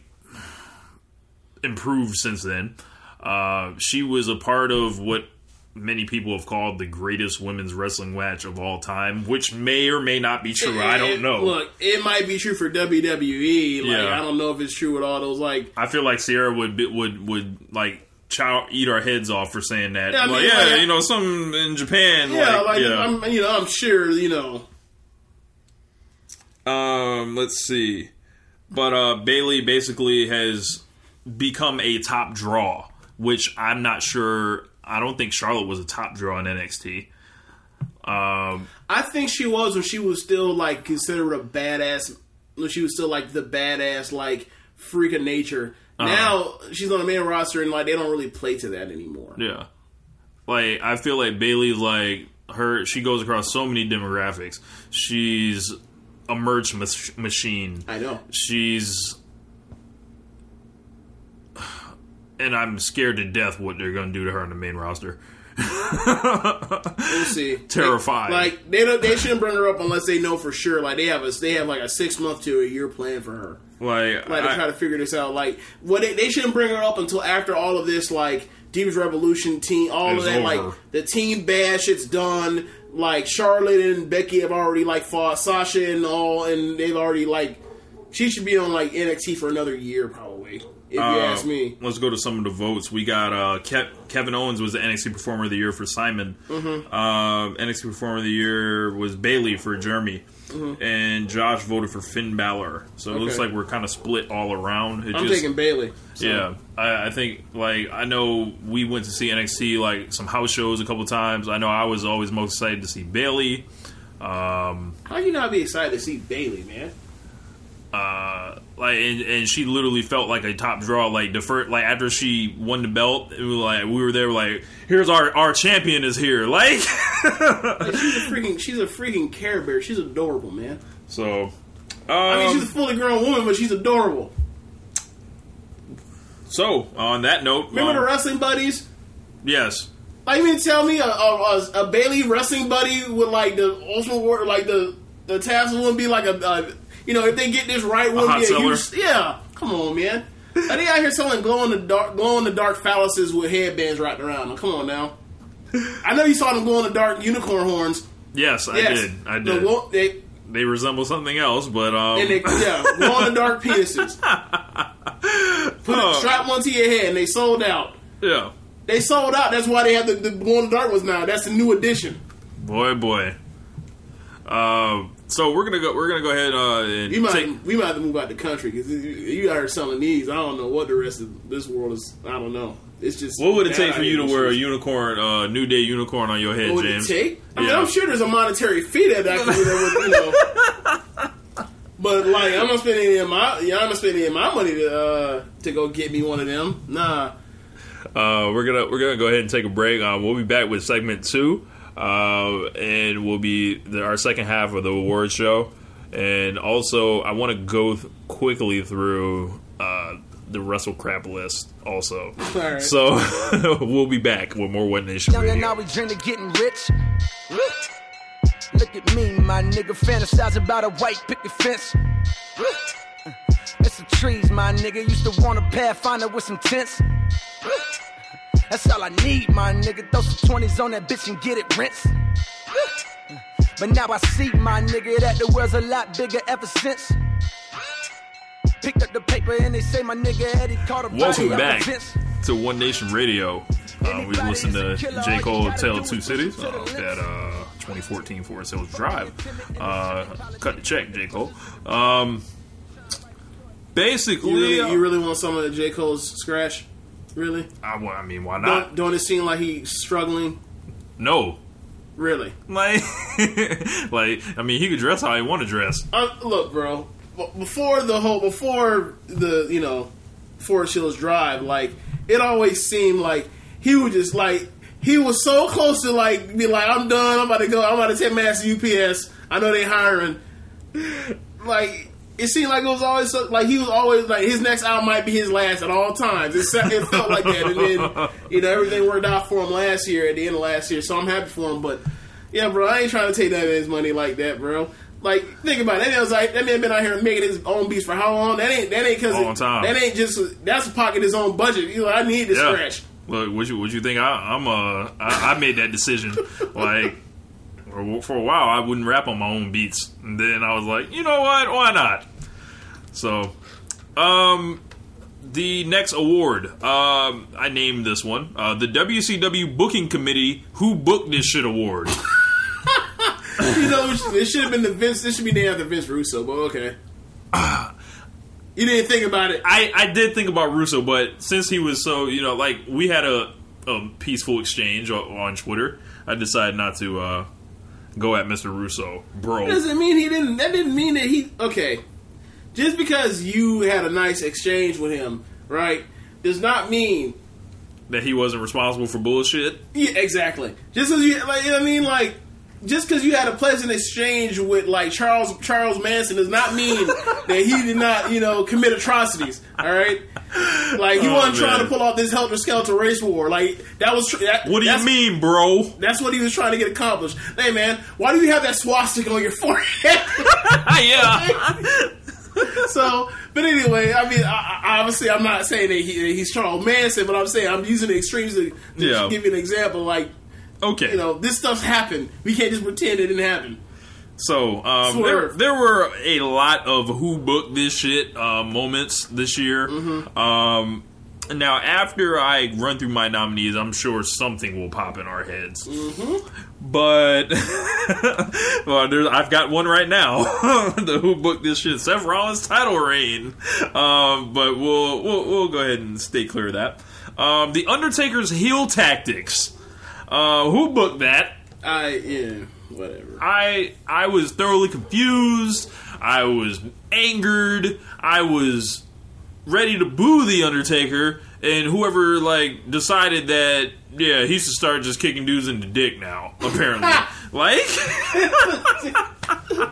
improved since then. Uh, she was a part of what many people have called the greatest women's wrestling match of all time, which may or may not be true. I don't It- know. Look, it might be true for WWE. Like, Yeah. I don't know if it's true with all those like. I feel like Sierra would would would like chow eat our heads off for saying that. Yeah, I like, yeah, like- you know, some in Japan. Yeah, like, like yeah. I'm, you know, I'm sure, you know. Um, let's see. But uh Bailey basically has become a top draw, which I'm not sure I don't think Charlotte was a top draw in NXT. Um I think she was when she was still like considered a badass. When she was still like the badass, like freak of nature. Uh-huh. Now she's on the main roster, and like they don't really play to that anymore. yeah. Like I feel like Bayley like her she goes across so many demographics. She's a merch mach- machine. I know. She's and I'm scared to death what they're going to do to her on the main roster. We'll see. Terrified. Like, like, they don't, they shouldn't bring her up unless they know for sure. Like they have a they have like a six month to a year plan for her. Like, Like to I- try to figure this out. Like what they, they shouldn't bring her up until after all of this. Like Divas Revolution team, all of that. over. Like the team bash it's done. Like Charlotte and Becky have already like fought Sasha and all, and they've already like. She should be on like NXT for another year, probably. If you Uh, ask me. Let's go to some of the votes. We got uh, Kev- Kevin Owens was the NXT Performer of the Year for Simon. Mm-hmm. Um, NXT Performer of the Year was Bayley for Jeremy, and Josh voted for Finn Balor. So it looks Mm-hmm. Like we're kind of split all around. It I'm just, taking Bayley. yeah, I, I think like I know we went to see NXT like some house shows a couple times. I know I was always most excited to see Bayley. Um, How you not be excited to see Bayley, man? Uh, like and, and she literally felt like a top draw. Like the first, like after she won the belt, it was like we were there. Like here's our our champion is here. Like Like, she's a freaking she's a freaking Care Bear. She's adorable, man. so. Um, I mean, she's a fully grown woman, but she's adorable. so on that note, Remember um, the wrestling buddies? yes, Like, you mean to tell me a, a, a, a Bayley wrestling buddy with like the Ultimate War, like the the tassel wouldn't be like a, a you know, if they get this right, wouldn't hot be a seller? huge, yeah. Come on, man. Are they out here selling glow in the dark, glow in the dark phalluses with headbands wrapped around them? Come on now. I know you saw them glow in the dark unicorn horns. yes, I Yes, did. I did. glow- they, they resemble something else, but um, and they, yeah, glow in the dark penises. Put Oh. it, strap one to your head, and they sold out. yeah, They sold out. That's why they have the, the glow in the dark ones now. That's the new edition. boy, boy. Um, so we're gonna go. We're gonna go ahead uh, and We might take. we might have to move out the country because you here selling these. I don't know what the rest of this world is. I don't know. It's just What would it take for you to wear a unicorn, uh, New Day unicorn on your head, What would James? it take? I mean, I'm sure there's a monetary fee that I can do that with, you know. But like, I'm not spending any of my, yeah, I'm not spending any of my money to uh, to go get me one of them. Nah, Uh, we're gonna we're gonna go ahead and take a break. Uh, we'll be back with segment two, uh, and we'll be the, our second half of the award show. And also, I want to go th- quickly through uh, the Wrestle Crap list. Also, Alright. so we'll be back with more One Nation Young and Radio. now we dream of getting rich. Look at me, my nigga, fantasize about a white picket fence. It's the trees, my nigga. Used to want a pathfinder with some tents. That's all I need, my nigga. Throw some 20s on that bitch and get it rinsed. But now I see, my nigga, that the world's a lot bigger ever since. Picked up the paper and they say my nigga Eddie caught a Welcome back to One Nation Radio. Uh, we've listened to J. Cole Tale of Two Cities uh, at uh, 2014 Forest Hills Drive. Uh, cut the check, J. Cole. Um, basically, you really, you really want some of J Cole's scratch? Really? I, well, I mean, why Don't, don't it seem like he's struggling? No. Really? Like, like, I mean, he could dress how he want to dress. Uh, look, bro. Before the whole, before the you know, Forest Hills Drive, like it always seemed like he was just like he was so close to like be like, I'm done. I'm about to go. I'm about to take Mass UPS. I know they hiring. Like it seemed like it was always so, like he was always like his next album might be his last at all times. It, it felt like that, and then you know everything worked out for him last year at the end of last year. So I'm happy for him, but. Yeah, bro, I ain't trying to take that man's money like that, bro. Like, think about it. That man was like that man been out here making his own beats for how long? That ain't that ain't because that ain't just that's pocket his own budget. You know, I need this Yeah. scratch. Look, what you what you think? I, I'm uh, I, I made that decision. like for, for a while, I wouldn't rap on my own beats, and then I was like, you know what? Why not? So, um, the next award, um, I named this one uh, the WCW Booking Committee Who Booked This Shit Award. You know, it should- it should have been the Vince. This should be named after Vince Russo, but okay. You didn't think about it. I, I did think about Russo, but since he was so, you know, like we had a, a peaceful exchange on, on Twitter, I decided not to uh, go at Mr. Russo, bro. doesn't mean he didn't. That didn't mean that he. Okay, just because you had a nice exchange with him, right, does not mean. That he wasn't responsible for bullshit. Yeah, exactly. Just as you like, you know what I mean, like. Just because you had a pleasant exchange with like Charles Charles Manson does not mean that he did not, you know, commit atrocities. All right, like he Oh, wasn't trying to pull off this helter skelter race war. Like that was. Tr- that, What do you that's- mean, bro? That's what he was trying to get accomplished. Hey man, why do you have that swastika on your forehead? yeah. so, but anyway, I mean, I, I, obviously, I'm not saying that, he, that he's Charles Manson, but I'm saying I'm using the extremes to, to Yeah. give you an example. Like, Okay. you know, this stuff's happened. We can't just pretend it didn't happen. So um, there, there were a lot of who booked this shit uh, moments this year. Mm-hmm. Um, now, after I run through my nominees, I'm sure something will pop in our heads. Mm-hmm. But well, there's, I've got one right now. the who booked this shit? Seth Rollins title reign. Um, but we'll, we'll we'll go ahead and stay clear of that. Um, the Undertaker's heel tactics. Uh, who booked that? I yeah, whatever. I I was thoroughly confused. I was angered. I was ready to boo the Undertaker, and whoever like decided that yeah he should start just kicking dudes in the dick now. Apparently, like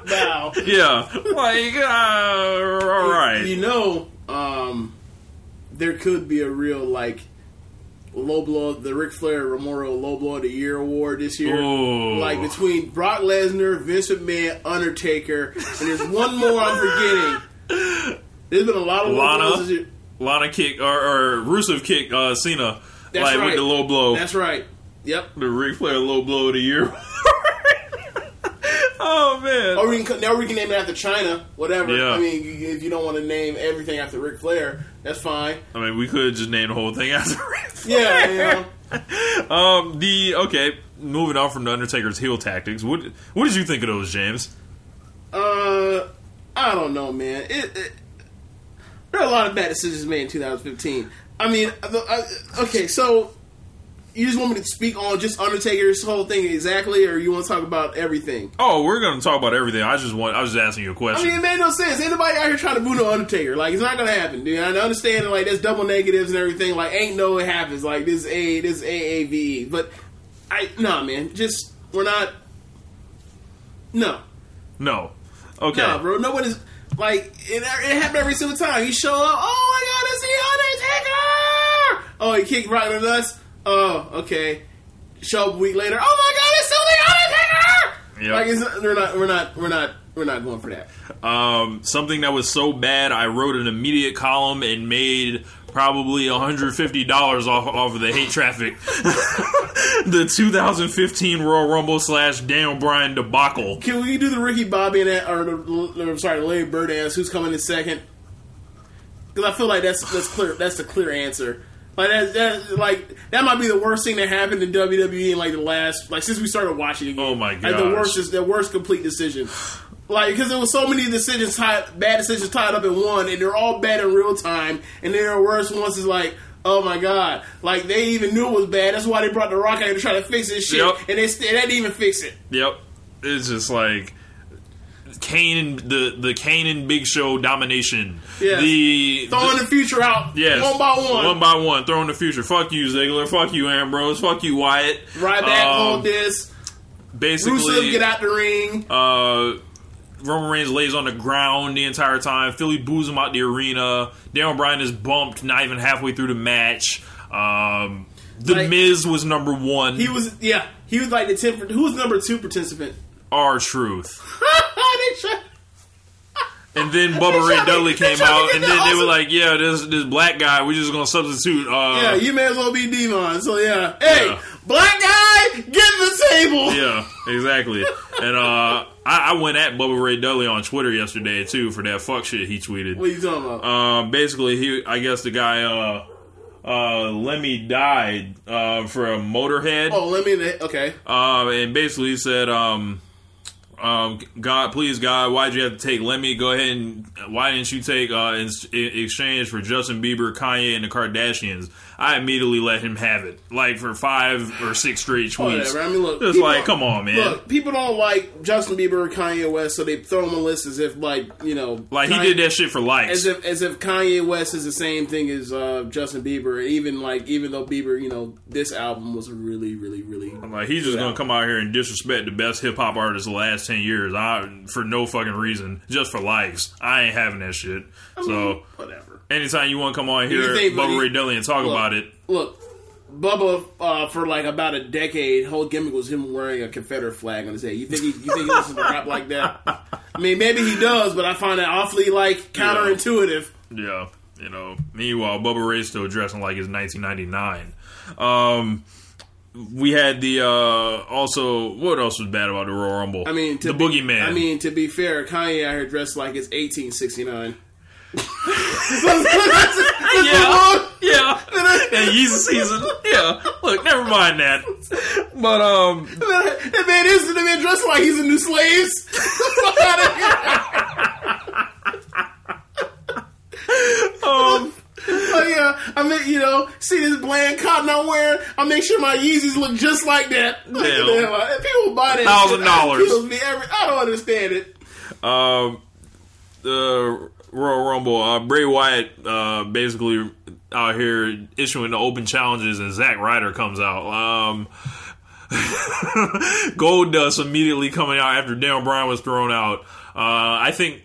Now, yeah, like uh, all right. you know, um, there could be a real like low blow, the Ric Flair Memorial Low Blow of the Year award this year. Ooh. Like between Brock Lesnar, Vince McMahon, Undertaker, and there's one more I'm forgetting. There's been a lot of Lana? this year. Lana kick or, or Rusev kick uh, Cena That's like right. with the low blow. That's right. Yep. the Ric Flair low blow of the year. oh man. Or we can now we can name it after Chyna, whatever. Yeah. I mean, if you don't want to name everything after Ric Flair, that's fine. I mean, we could just name the whole thing after Ric Flair. Yeah, you know. Um. The okay. Moving on from the Undertaker's heel tactics. What What did you think of those, James? Uh, I don't know, man. It, it there are a lot of bad decisions made in 2015. I mean, okay, so you just want me to speak on just Undertaker's whole thing exactly, or you want to talk about everything? Oh, we're gonna talk about everything. I just want. I was just asking you a question. I mean, it made no sense. Anybody out here trying to boo no Undertaker. Like, it's not gonna happen, dude. I understand, like, there's double negatives and everything. Like, ain't no it happens. Like, this A, this AAVE. But, I, nah, man. Just, we're not, no. no. Okay. Nah, bro. Nobody's, like, it, it happened every single time. He show up, oh my god, it's the Undertaker! Oh, he kicked right in us? Oh, okay. Show up a week later, oh my god, it's still the Undertaker! Yep. Like, it's, we're not, we're not, we're not, we're not going for that. Um, something that was so bad, I wrote an immediate column and made probably $150 off, off of the hate traffic. the 2015 Royal Rumble slash Daniel Bryan debacle. Can we do the Ricky Bobby and that, or the, or, sorry, Larry Bird dance? Who's coming in second? Because I feel like that's that's clear. That's the clear answer. Like that, that, like that might be the worst thing that happened in WWE in like the last, like since we started watching again. Oh my Like the worst is the worst complete decision. Like because there was so many decisions tied, bad decisions tied up in one, and they're all bad in real time. And then the worst ones is like. Oh my god! Like they even knew it was bad. That's why they brought the Rock out to try to fix this shit, Yep. and they, st- they didn't even fix it. Yep. It's just like Kane and the the Kane and Big Show domination. Yeah. The Throwing the, the future out, yes, one by one. one by one, throwing the future. Fuck you, Ziggler. Fuck you, Ambrose. Fuck you, Wyatt. Right back Um, on this. Basically, Rusev get out the ring. uh, Roman Reigns lays on the ground the entire time. Philly boos him out the arena. Daniel Bryan is bumped, not even halfway through the match. Um, the Like- Miz was number one. he was yeah. He was like the ten. Who was number two participant? Our truth. And then Bubba Ray to- Dudley came out, and then they were like, "Yeah, this this black guy, we're just gonna substitute." Uh, Yeah, you may as well be D-Von. So yeah, hey, Yeah. black guy, get the table. Yeah, exactly. and uh, I, I went at Bubba Ray Dudley on Twitter yesterday too for that fuck shit he tweeted. What are you talking about? Uh, basically, he I guess the guy uh, uh, Lemmy died uh, for a Motörhead. oh, let me. Okay. Um, and basically he said, um, um, God, please, God, why'd you have to take Lemmy? Go ahead and why didn't you take uh, in, in exchange for Justin Bieber, Kanye, and the Kardashians? I immediately let him have it, like for five or six straight tweets. Whatever. I mean, look. It's like, come on, man. Look, people don't like Justin Bieber or Kanye West, so they throw him a list as if, like, you know, like he did that shit for likes. As if, as if Kanye West is the same thing as uh, Justin Bieber, even like, even though Bieber, you know, this album was really, really, really. Like he's just gonna come out here and disrespect the best hip hop artist of the last ten years, I, for no fucking reason, just for likes. I ain't having that shit. so Whatever. Anytime you want to come on here, think- Bubba Ray Dudley, and talk Look, about it, Look, Bubba, uh, for like about a decade, whole gimmick was him wearing a Confederate flag on his head. You think he, you think he listens to rap like that? I mean, maybe he does, but I find that awfully like counterintuitive. Yeah, you know. Meanwhile, Bubba Ray's still dressing like it's 1999. Um, we had the uh also what else was bad about the Royal Rumble? I mean, to the be, Boogeyman. I mean, to be fair, Kanye out here dressed like it's 1869. yeah, yeah, and Yeezus season. Yeah, look, never mind that. But um, that man is the man dressed like he's a new slaves. Fuck outta here. um, Oh yeah, I mean, you know, see this bland cotton I'm wearing. I make sure my Yeezys look just like that. Like, Damn. damn, uh, people buy that. Thousand dollars. kills me every- I don't understand it. um, the Royal Rumble. Uh, Bray Wyatt uh basically out here issuing the open challenges, and Zack Ryder comes out. Um. Goldust immediately coming out after Daniel Bryan was thrown out. Uh, I think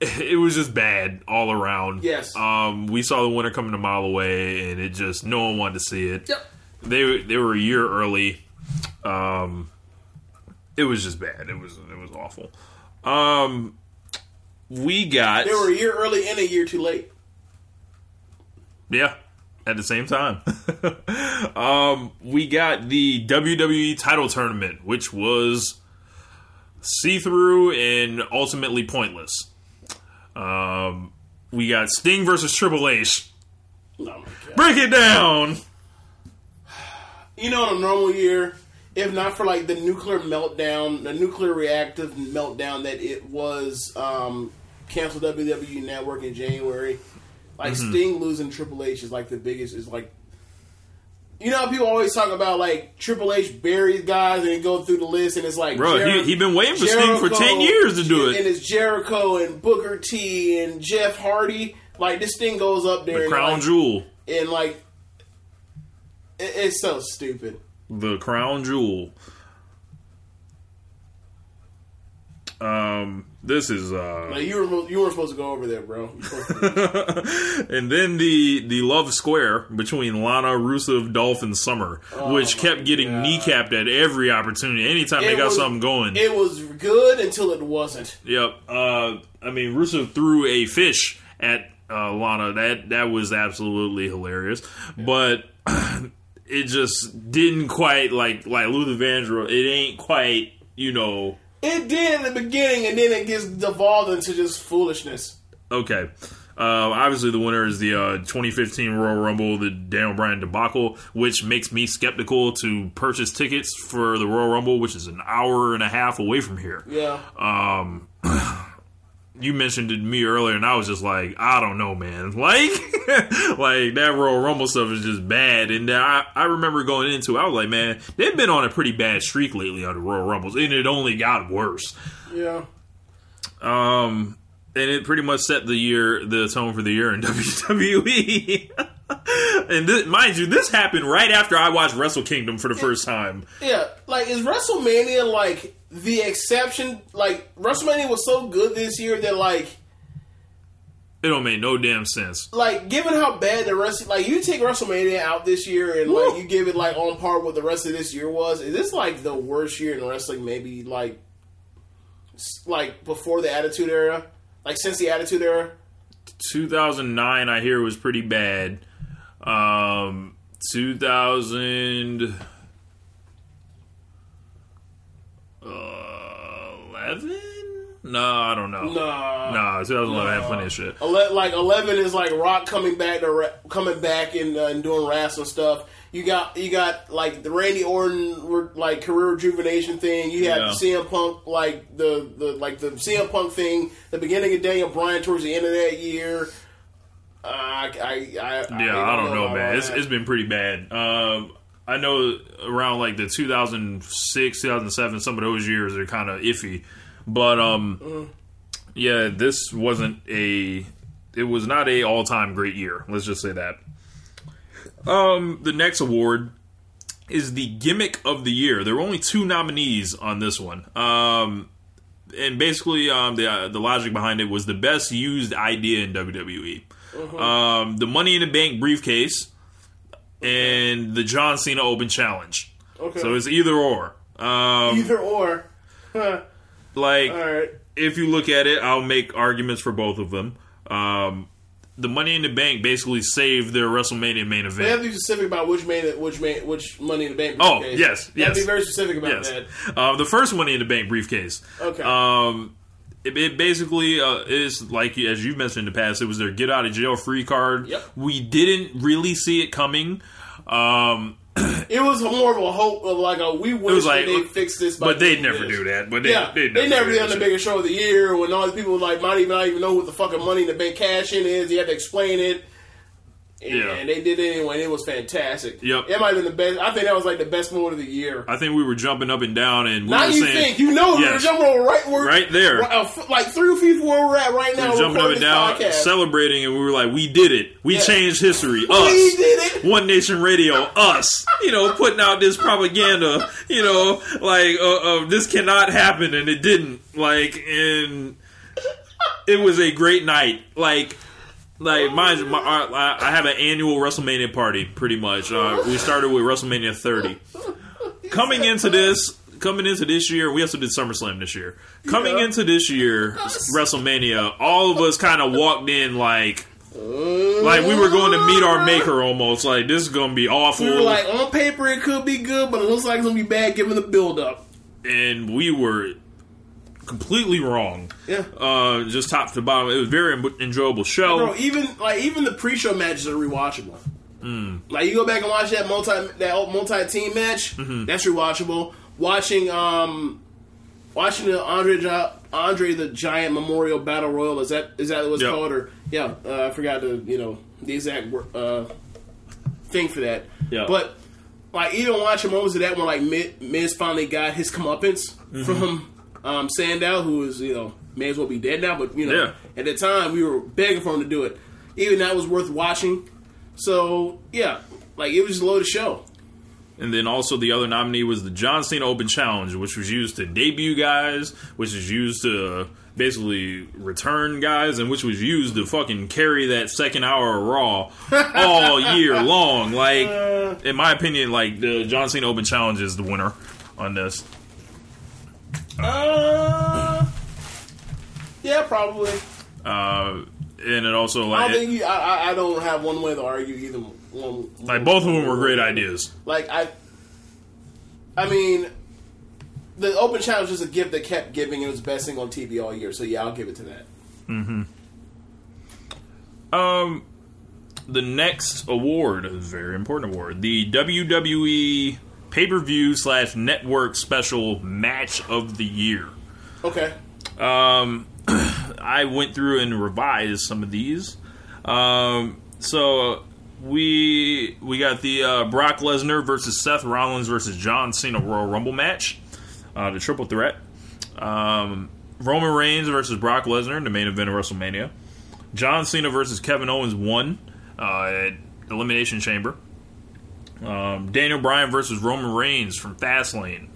it was just bad all around. Yes. Um, we saw the winner coming a mile away, and it just no one wanted to see it. Yep. They they were a year early. Um, it was just bad. It was it was awful. Um, we got They were a year early and a year too late. yeah at the same time. um, we got the WWE title tournament, which was see through and ultimately pointless. Um, we got Sting versus Triple H. Oh. Break it down. You know, in a normal year, if not for like the nuclear meltdown, the nuclear reactive meltdown that it was, um, canceled WWE Network in January. Like Mm-hmm. Sting losing Triple H is like the biggest. Is like, you know, how people always talk about like Triple H buries guys and go through the list and it's like, Bro, he- he been waiting for Sting for 10 years to do it. and it's Jericho and Booker T and Jeff Hardy. Like this thing goes up there, The crown like, jewel. and like, it, it's so stupid. The crown jewel. Um, this is uh, Like you were you weren't supposed to go over there, bro. You're supposed to- and then the the love square between Lana, Rusev, Dolph, and Summer, which kept getting God. kneecapped at every opportunity. Anytime they got was- something going. it was good until it wasn't. Yep. Uh, I mean, Rusev threw a fish at uh, Lana. That that was absolutely hilarious, but it just didn't quite like like Luther Vandross. It ain't quite you know. It did in the beginning, and then it gets devolved into just foolishness. Okay. Uh, obviously, the winner is the uh, 2015 Royal Rumble, the Daniel Bryan debacle, which makes me skeptical to purchase tickets for the Royal Rumble, which is an hour and a half away from here. Yeah, um you mentioned it to me earlier and I was just like, I don't know, man. Like like that Royal Rumble stuff is just bad. And I, I remember going into it, I was like, man, they've been on a pretty bad streak lately on the Royal Rumbles, and it only got worse. yeah. Um and it pretty much set the year the tone for the year in WWE. and this, mind you, this happened right after I watched Wrestle Kingdom for the first time. Yeah, like is WrestleMania like the exception? Like WrestleMania was so good this year that like It don't make no damn sense. like given how bad the rest like you take WrestleMania out this year and Woo. like you give it like on par with the rest of this year was, is this like the worst year in wrestling maybe like like before the Attitude Era, like since the Attitude Era. 2009, I hear was pretty bad. Um, 2011. No, I don't know. Nah, No, 2011 had plenty of shit. Ele- like eleven is like Rock coming back to ra- coming back and, uh, and doing wrestling stuff. You got you got like the Randy Orton like career rejuvenation thing. You had Yeah. CM Punk like the, the like the CM Punk thing. The beginning of Daniel Bryan towards the end of that year. Uh, I, I, I Yeah, I don't know, about man. It's, that. it's been pretty bad. Um, I know around like the 2006, 2007, some of those years are kind of iffy, but um, yeah, this wasn't a. It was not a all time great year. Let's just say that. Um, the next award is the gimmick of the year. There were only two nominees on this one. Um, and basically, um, the uh, the logic behind it was the best used idea in WWE. Um, the Money in the Bank briefcase and the John Cena Open Challenge. Okay. So it's either or. Um, either or. Like All right. if you look at it, I'll make arguments for both of them. Um, the Money in the Bank basically saved their WrestleMania main You have event. to be specific about which main, which main, which Money in the Bank. Oh, briefcase. yes, have to yes. be very specific about Yes, that. uh, the first Money in the Bank briefcase. Okay. Um, it, it basically uh, is like as you've mentioned in the past. It was their get out of jail free card. Yep. We didn't really see it coming. Um, It was more of a hope of like a we wish like- they fixed this, but they'd never this. do that. But they, yeah, they never did on the biggest show of the year when all the people like might even not even know what the fucking money in the bank cash in is. You had to explain it. And, Yeah. and they did it anyway. And it was fantastic. Yep. it might have been the best. I think that was like the best moment of the year. I think we were jumping up and down, and we Now you saying, think you know Yes. we're jumping right where, Right there. right, uh, like three feet from where we're at right now. we were jumping up and down, podcast. celebrating, and we were like, "We did it! We Yeah. changed history! Us We did it. One Nation Radio, us! You know, putting out this propaganda. You know, like uh, uh, this cannot happen, and it didn't. Like, and it was a great night. Like." Like mind, my, I I have an annual WrestleMania party. Pretty much, uh, we started with WrestleMania 30. Coming into this, coming into this year, we also did SummerSlam this year. Coming Yeah. into this year, WrestleMania, all of us kind of walked in like, like we were going to meet our maker almost. Like this is gonna be awful, We were like on paper it could be good, but it looks like it's gonna be bad given the build up. and we were completely wrong. Yeah. Uh, just top to bottom, it was a very enjoyable show. Bro, even like even the pre-show matches are rewatchable. Like you go back and watch that multi that multi team match, that's rewatchable. Watching um, watching the Andre Andre the Giant Memorial Battle Royal is that is that what it's Yep. called or yeah uh, I forgot the you know the exact uh, thing for that. Yeah. But like even watching moments of that when like Miz, Miz finally got his comeuppance from um, Sandow, who is you know may as well be dead now, but you know Yeah. at the time we were begging for him to do it. Even that was worth watching. So yeah, like it was a loaded show. And then also the other nominee was the John Cena Open Challenge, which was used to debut guys, which is used to basically return guys, and which was used to fucking carry that second hour of Raw all year long. Like, in my opinion, like the John Cena Open Challenge is the winner on this. Uh, yeah, probably. Uh, and it also I like don't think you, I, I- I don't have one way to argue either one. like both of them were great ideas. Like I, I mean, the open challenge was a gift that kept giving. It was the best thing on TV all year. So yeah, I'll give it to that. Mm-hmm. Um, the next award, a very important award, the WWE pay per view slash network special match of the year. Okay. Um, I went through and revised some of these. Um, so we we got the uh, Brock Lesnar versus Seth Rollins versus John Cena Royal Rumble match, uh, the triple threat. Um, Roman Reigns versus Brock Lesnar in the main event of WrestleMania. John Cena versus Kevin Owens won uh, at Elimination Chamber. Um, Daniel Bryan versus Roman Reigns from Fastlane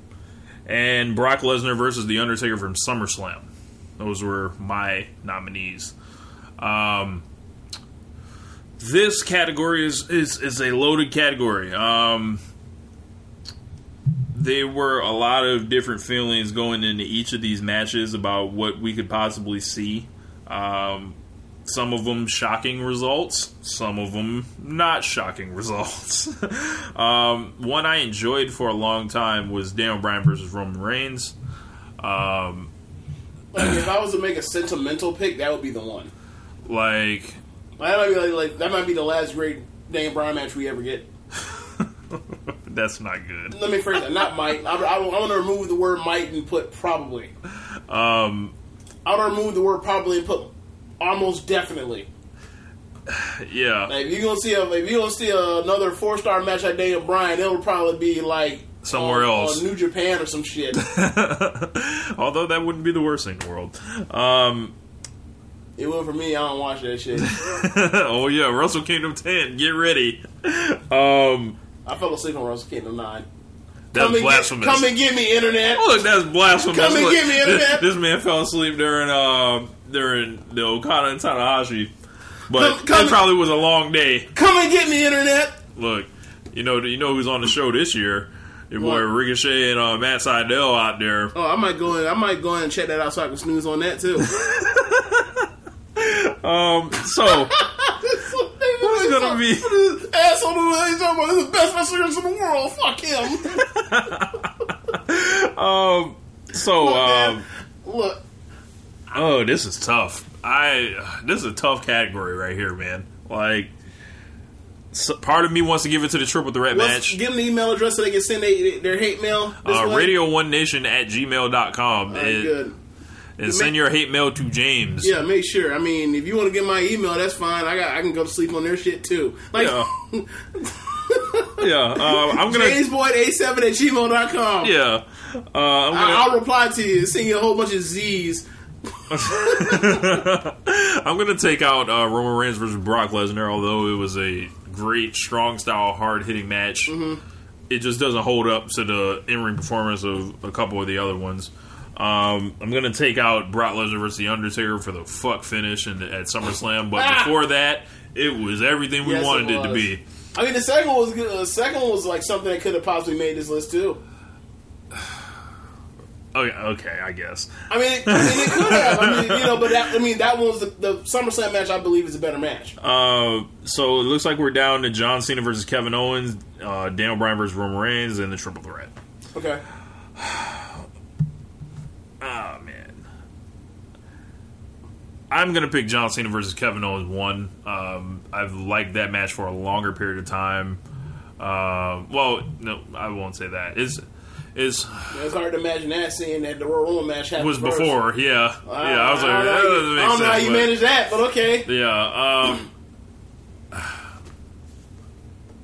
and Brock Lesnar versus The Undertaker from SummerSlam. Those were my nominees. Um, this category is, is is a loaded category. Um, there were a lot of different feelings going into each of these matches about what we could possibly see. Um, some of them shocking results, some of them not shocking results. um, one I enjoyed for a long time was Daniel Bryan versus Roman Reigns. Um, Like if I was to make a sentimental pick, that would be the one. like, That might be like, like that might be the last great Daniel Bryan match we ever get. that's not good. Let me phrase that. Not might. I, I, I want to remove the word might and put probably. Um, I want to remove the word probably and put almost definitely. yeah, Like, if you're gonna see a, if you're gonna see another four star match like Daniel Bryan, it'll probably be like Somewhere on- else. on New Japan or some shit. although that wouldn't be the worst thing in the world. Um, it will for me. I don't watch that shit. oh yeah, Wrestle Kingdom 10, get ready. Um, I fell asleep on Wrestle Kingdom Nine. that's Come and, get, blasphemous. come and get me, internet. Look, that's blasphemous. Come and Look, get me, this, internet. this man fell asleep during uh, during the Okada and Tanahashi, but Come- come- it probably was a long day. Come and get me, internet. Look, you know, you know who's on the show this year? Your boy What? Ricochet and uh, Matt Sydal out there. Oh, I might go in. I might go in and check that out so I can snooze on that too. Um, so Who's gonna be- asshole? He's talking about he's the best wrestlers in the world. Fuck him. um, so um, Look, oh, this is tough. I this is a tough category right here, man. Like. So part of me wants to give it to the triple threat what's- match. give them the email address so they can send they, their hate mail. Uh. Radio One Nation at gmail.com. Right, and, good. and send your hate mail to James. Yeah, make sure. I mean, if you want to get my email, that's fine. I got. I can go to sleep on their shit too. Like, Yeah. Yeah, uh, I'm gonna. JamesBoyd87 at gmail.com. Yeah, uh, I'm gonna, I'll reply to you, send you a whole bunch of Z's. I'm gonna take out uh, Roman Reigns versus Brock Lesnar. Although it was a great, strong style, hard hitting match, Mm-hmm. it just doesn't hold up to the in ring performance of a couple of the other ones. Um, I'm gonna take out Brock Lesnar versus The Undertaker for the fuck finish in, at SummerSlam. But Ah! before that, it was everything we Yes, wanted it, to be. I mean, the second one was good. The second one was like something that could have possibly made this list too. Okay, okay, I guess. I mean, it, I mean, it could have. I mean, you know, but that, I mean, that one was the, the SummerSlam match. I believe is a better match. Uh, so it looks like we're down to John Cena versus Kevin Owens, uh, Daniel Bryan versus Roman Reigns, and the Triple Threat. Okay. Oh man, I'm gonna pick John Cena versus Kevin Owens one. Um, I've liked that match for a longer period of time. Uh, well, no, I won't say that. Is is It's hard to imagine that seeing that the Royal Rumble match happened was first. before? Yeah, yeah. I was like, I don't know, that how you- doesn't make I don't know how you but- managed that, but okay. Yeah. Um,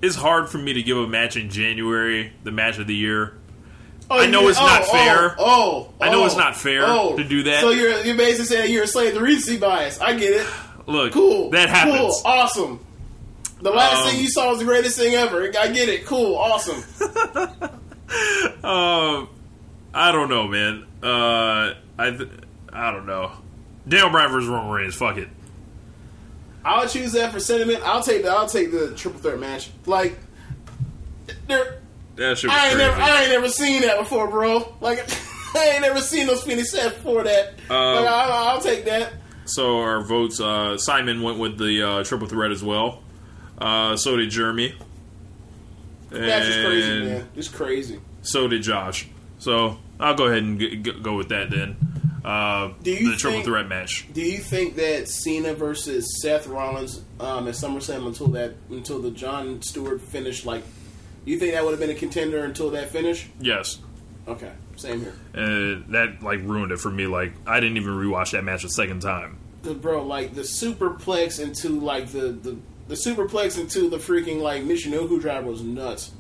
it's hard for me to give a match in January the match of the year. Oh, I know it's not oh, fair. Oh, oh, I know oh, it's not fair oh. to do that. So you're you're basically saying you're a slave to recency bias. I get it. Look, Cool. That happens. Cool. Awesome. The last Um, thing you saw was the greatest thing ever. I get it. Cool. Awesome. Um, I don't know, man. Uh, I th- I don't know. Daniel Bryan versus Roman Reigns. Fuck it. I'll choose that for sentiment. I'll take the I'll take the triple threat match. Like, there, That shit I ain't crazy. never I ain't never seen that before, bro. Like, I ain't never seen those Phoenix sets before that. Um, like, I, I'll take that. so our votes. Uh, Simon went with the uh, triple threat as well. Uh, so did Jeremy. That's just crazy, man. Just crazy. So did Josh. So I'll go ahead and g- g- go with that then. Uh, Do you the triple think- threat match. Do you think that Cena versus Seth Rollins um, at SummerSlam until that until the Jon Stewart finish, like, do you think that would have been a contender until that finish? Yes. Okay, same here. And that like ruined it for me. Like I didn't even rewatch that match a second time. bro, like the superplex into like the the, the superplex into the freaking like Michinoku driver was nuts.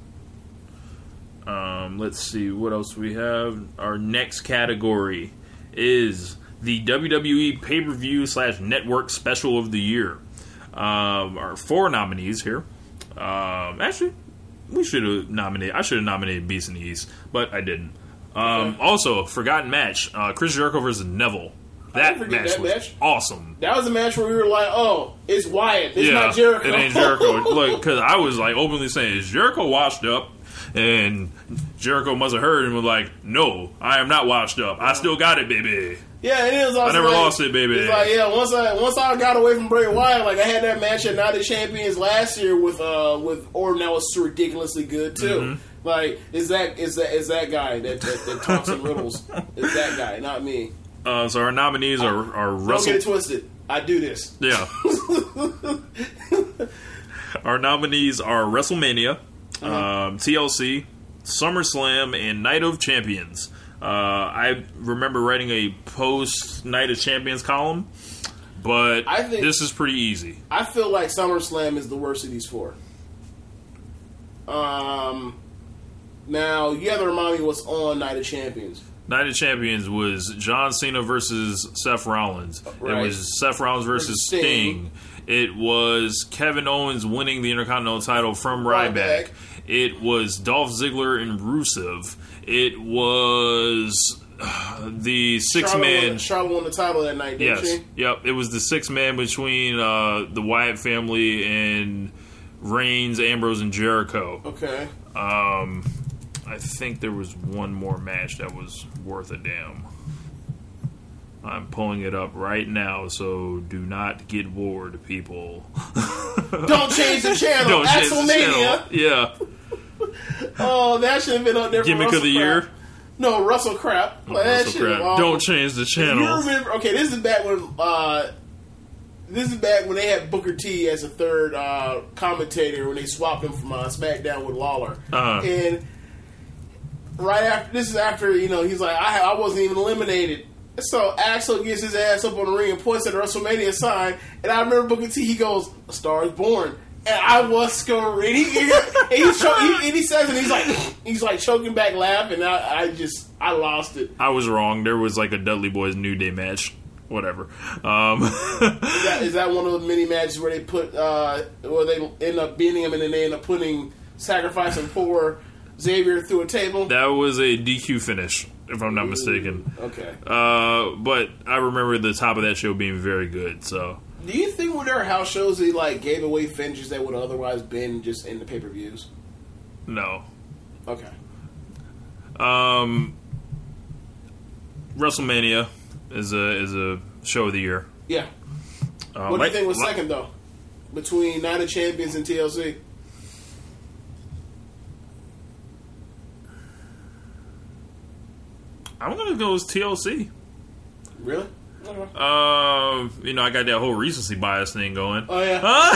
Um, let's see what else we have. Our next category is the WWE pay per view slash network special of the year. Um, our four nominees here. Um, actually, we should have nominated. I should have nominated Beast in the East, but I didn't. Um, Also, forgotten match: uh, Chris Jericho versus Neville. That match that was match. awesome. That was a match where we were like, oh, it's Wyatt, it's yeah, not Jericho. it ain't Jericho. Look, because I was like openly saying, "Is Jericho washed up?" And Jericho must have heard and was like, "No, I am not washed up. I still got it, baby." Yeah, and it was also I never like- lost it, baby. It's like yeah, once I once I got away from Bray Wyatt, like I had that match at Night of Champions last year with uh with Orton that was ridiculously good too. Mm-hmm. Like is that is that is that guy that that, that talks in riddles? Is that guy, not me? Uh, so our nominees are are Don't get it twisted. I do this. Yeah. Our nominees are WrestleMania, Uh-huh. um, TLC, SummerSlam, and Night of Champions. Uh, I remember writing a post Night of Champions column, but I think- this is pretty easy. I feel like SummerSlam is the worst of these four. Um, now you have to remind me what's on Night of Champions. Night of Champions was John Cena versus Seth Rollins. Right. It was Seth Rollins versus Sting. Sting. It was Kevin Owens winning the Intercontinental title from Ryback. Ryback. It was Dolph Ziggler and Rusev. It was uh, the six Charlotte man. won, Charlotte won the title that night, didn't Yes. she? Yep. It was the six man between uh, the Wyatt family and Reigns, Ambrose, and Jericho. Okay. Um, I think there was one more match that was worth a damn. I'm pulling it up right now, so do not get bored, people. Don't change the channel. Don't change the channel. Yeah, Oh, that should have been up there. gimmick of Russell the Crap. year. No, Russell Crap. That Russell Crap. was Don't change the channel. You remember? Okay, this is back when. Uh, this is back when they had Booker T as a third uh, commentator when they swapped him from uh, SmackDown with Lawler. Uh-huh. And right after this is after you know he's like I, I wasn't even eliminated. So Axel gets his ass up on the ring and points at the WrestleMania sign, and I remember Booker T. He goes, "A Star is Born," and I was screaming. He, he, and, cho- he, and he says, and he's like, he's like choking back, laughing. I, I just, I lost it. I was wrong. There was like a Dudley Boyz New Day match. Whatever. Um, Is that, is that one of the mini matches where they put, uh, where they end up beating him and then they end up putting sacrificing poor Xavier through a table? that was a DQ finish, if I'm not mistaken. Okay. Uh, but I remember the top of that show being very good. So Do you think when there are house shows they like gave away finishes that would otherwise been just in the pay per views? no. Okay. Um, WrestleMania is a is a show of the year. Yeah. Uh, What do you think was like- second though? Between Night of Champions and TLC? I'm gonna go with TLC. Really? Um, you know, I got that whole recency bias thing going. Oh yeah. Huh?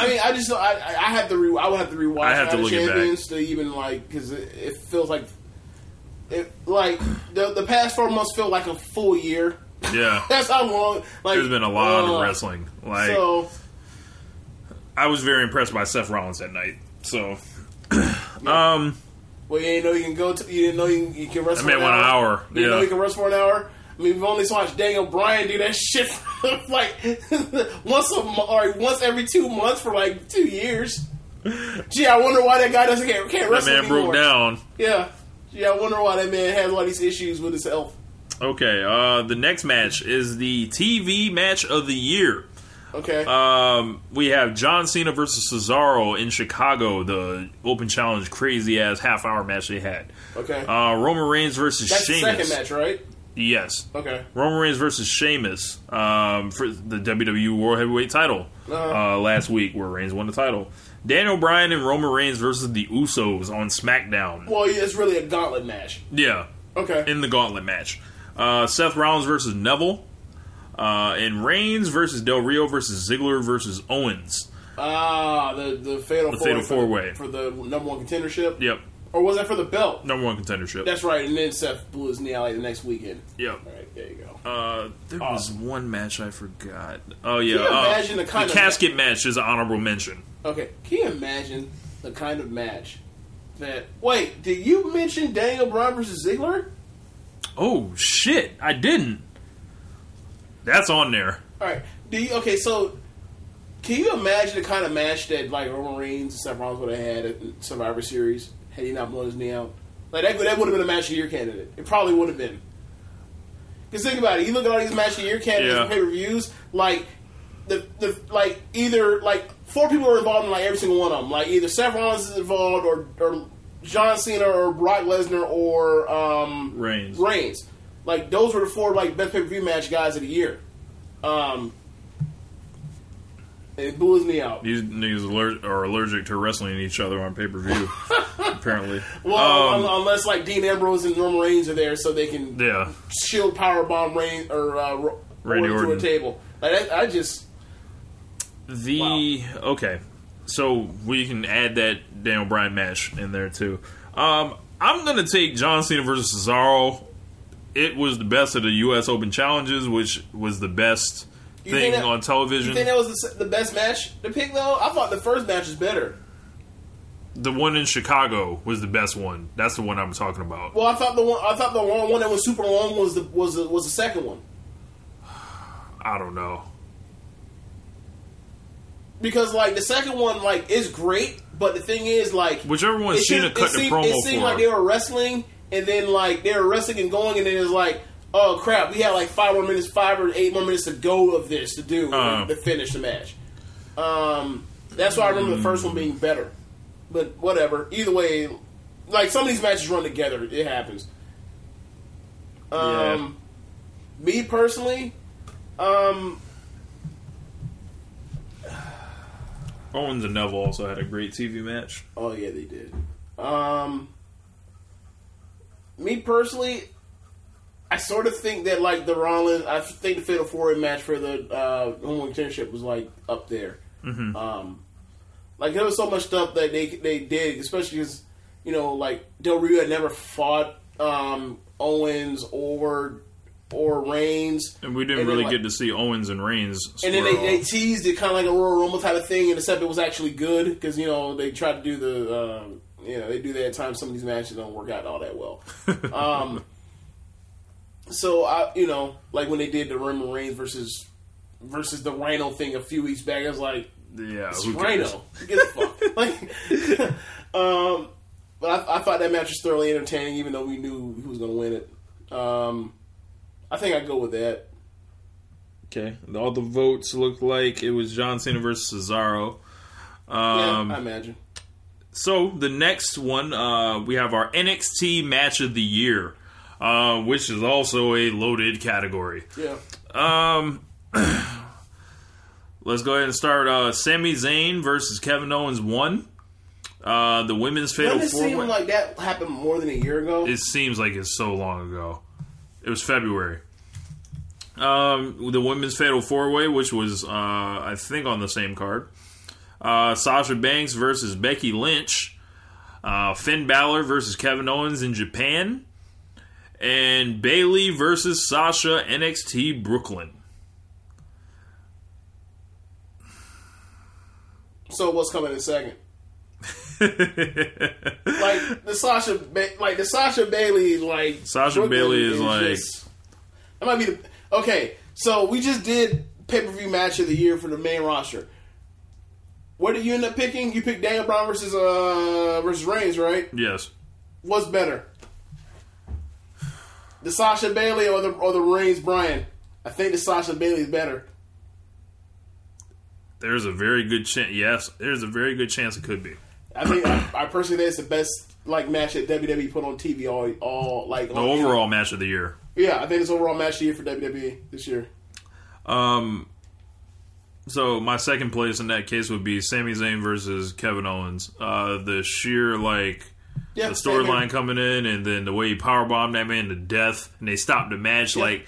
I mean, I just I I have to re I would have to rewatch I have to look. Champions to even like because it, it feels like it like the the past four months feel like a full year. yeah, That's how long. Like there's been a lot uh, of wrestling. Like So I was very impressed by Seth Rollins that night. So, um, well, you didn't know you can go to you didn't know you, can- you can rest I for an one hour. hour. You didn't know Yeah. you can rest for an hour. I mean, we've only watched Daniel Bryan do that shit for, like once a or once every two months for like two years. Gee, I wonder why that guy doesn't can't, can't that man anymore. broke down. Yeah. Gee, I wonder why that man has all these issues with his health. Okay, uh, the next match is the TV match of the year. Okay. Um, we have John Cena versus Cesaro in Chicago, the open challenge, crazy ass half hour match they had. okay. Uh, Roman Reigns versus That's the Sheamus. second match, right? Yes. Okay. Roman Reigns versus Sheamus um, for the WWE World Heavyweight title Uh-huh. uh, last week, where Reigns won the title. Daniel Bryan and Roman Reigns versus the Usos on SmackDown. Well, yeah, it's really a gauntlet match. Yeah, Okay. in the gauntlet match. Uh, Seth Rollins versus Neville. Uh, and Reigns versus Del Rio versus Ziggler versus Owens. Ah, the the fatal The four fatal four-way. for the number one contendership. Yep, Or was that for the belt? number one contendership. That's right. And then Seth blew his knee out like the next weekend. Yep. All right, there you go. Uh, there was one match I forgot. Oh yeah, Can you uh, imagine the kind of- casket match is an honorable mention. Okay, can you imagine the kind of match that? Wait, did you mention Daniel Bryan versus Ziggler? Oh shit, I didn't. That's on there. All right. Do you okay? So, can you imagine the kind of match that like Roman Reigns and Seth Rollins would have had at Survivor Series had he not blown his knee out? Like that, that would have been a match of the year candidate. It probably would have been. Because think about it. You look at all these match of the year candidates Yeah. and pay per views. Like the, the like either like four people are involved in like every single one of them. Like either Seth Rollins is involved or or John Cena or Brock Lesnar or um, Reigns. Reigns. Like those were the four like best pay per view match guys of the year. Um, it bullets me out. These niggas are allergic to wrestling each other on pay per view. apparently. Well, Um, unless like Dean Ambrose and Roman Reigns are there, so they can yeah. shield power bomb Reigns or uh, Randy Orton to a table. Like I, I just The okay, so we can add that Daniel Bryan match in there too. Um, I'm gonna take John Cena versus Cesaro. It was the best of the U.S. Open challenges, which was the best You thing that- on television. you think that was the, the best match to pick though. I thought the first match was better. the one in Chicago was the best one. That's the one I'm talking about. Well, I thought the one I thought the one, one that was super long was the was the, was the second one I don't know. because like the second one like is great, but the thing is like Whichever one it Cena cut it the seemed, promo it seemed for. like they were wrestling and then like they were wrestling and going and then it was like oh crap we had like five more minutes five or eight more minutes to go of this to do Uh. to finish the match um that's why i remember the first one being better but whatever either way like some of these matches run together it happens um me personally um Owens and Neville also had a great TV match. Oh yeah, they did. Um, me personally, I sort of think that like the Rollins, I think the Fatal Four match for the uh, Homework Championship was like up there. Um, like there was so much stuff that they they did, especially because you know like Del Rio had never fought um, Owens or or Reigns, And we didn't And really like- get to see Owens and Reigns. and then they, they teased it kind of like a Royal Rumble type of thing, and except it was actually good because you know they tried to do the um, you know they do that at times. Some of these matches don't work out all that well. um, so I you know like when they did the Roman Reigns versus versus the Rhino thing a few weeks back, I was like yeah, it's? Rhino, get the fuck. like, um, but I, I thought that match was thoroughly entertaining, even though we knew who was going to win it. Um, I think I'd go with that. Okay, all the votes look like it was John Cena versus Cesaro. Um, yeah, I imagine. So the next one, uh, we have our NXT Match of the Year, uh, which is also a loaded category. Yeah. Um, let's go ahead and start. Uh, Sami Zayn versus Kevin Owens one. Uh, the women's fatal Doesn't it seem like that happened more than a year ago? it seems like it's so long ago. It was February. Um, the women's fatal four way, which was uh, I think on the same card. Uh, Sasha Banks versus Becky Lynch. Uh, Finn Balor versus Kevin Owens in Japan. And Bayley versus Sasha NXT Brooklyn. so what's coming in second? like the Sasha, ba- like the Sasha Bayley, like Sasha Brooklyn Bayley is like- just- that might be the okay. So we just did pay per view match of the year for the main roster. What did you end up picking? You picked Daniel Bryan versus uh versus Reigns, right? yes. What's better, the Sasha Bayley or the or the Reigns Bryan? I think the Sasha Bayley is better. There's a very good chance. Yes, there's a very good chance it could be. I think I, I personally think it's the best like match that WWE put on TV all all like The overall match of the year. Yeah, I think it's overall match of the year for WWE this year. Um, so my second place in that case would be Sami Zayn versus Kevin Owens. Uh, the sheer like Yeah, the storyline coming in, and then the way he powerbombed that man to death, and they stopped the match. Yeah. Like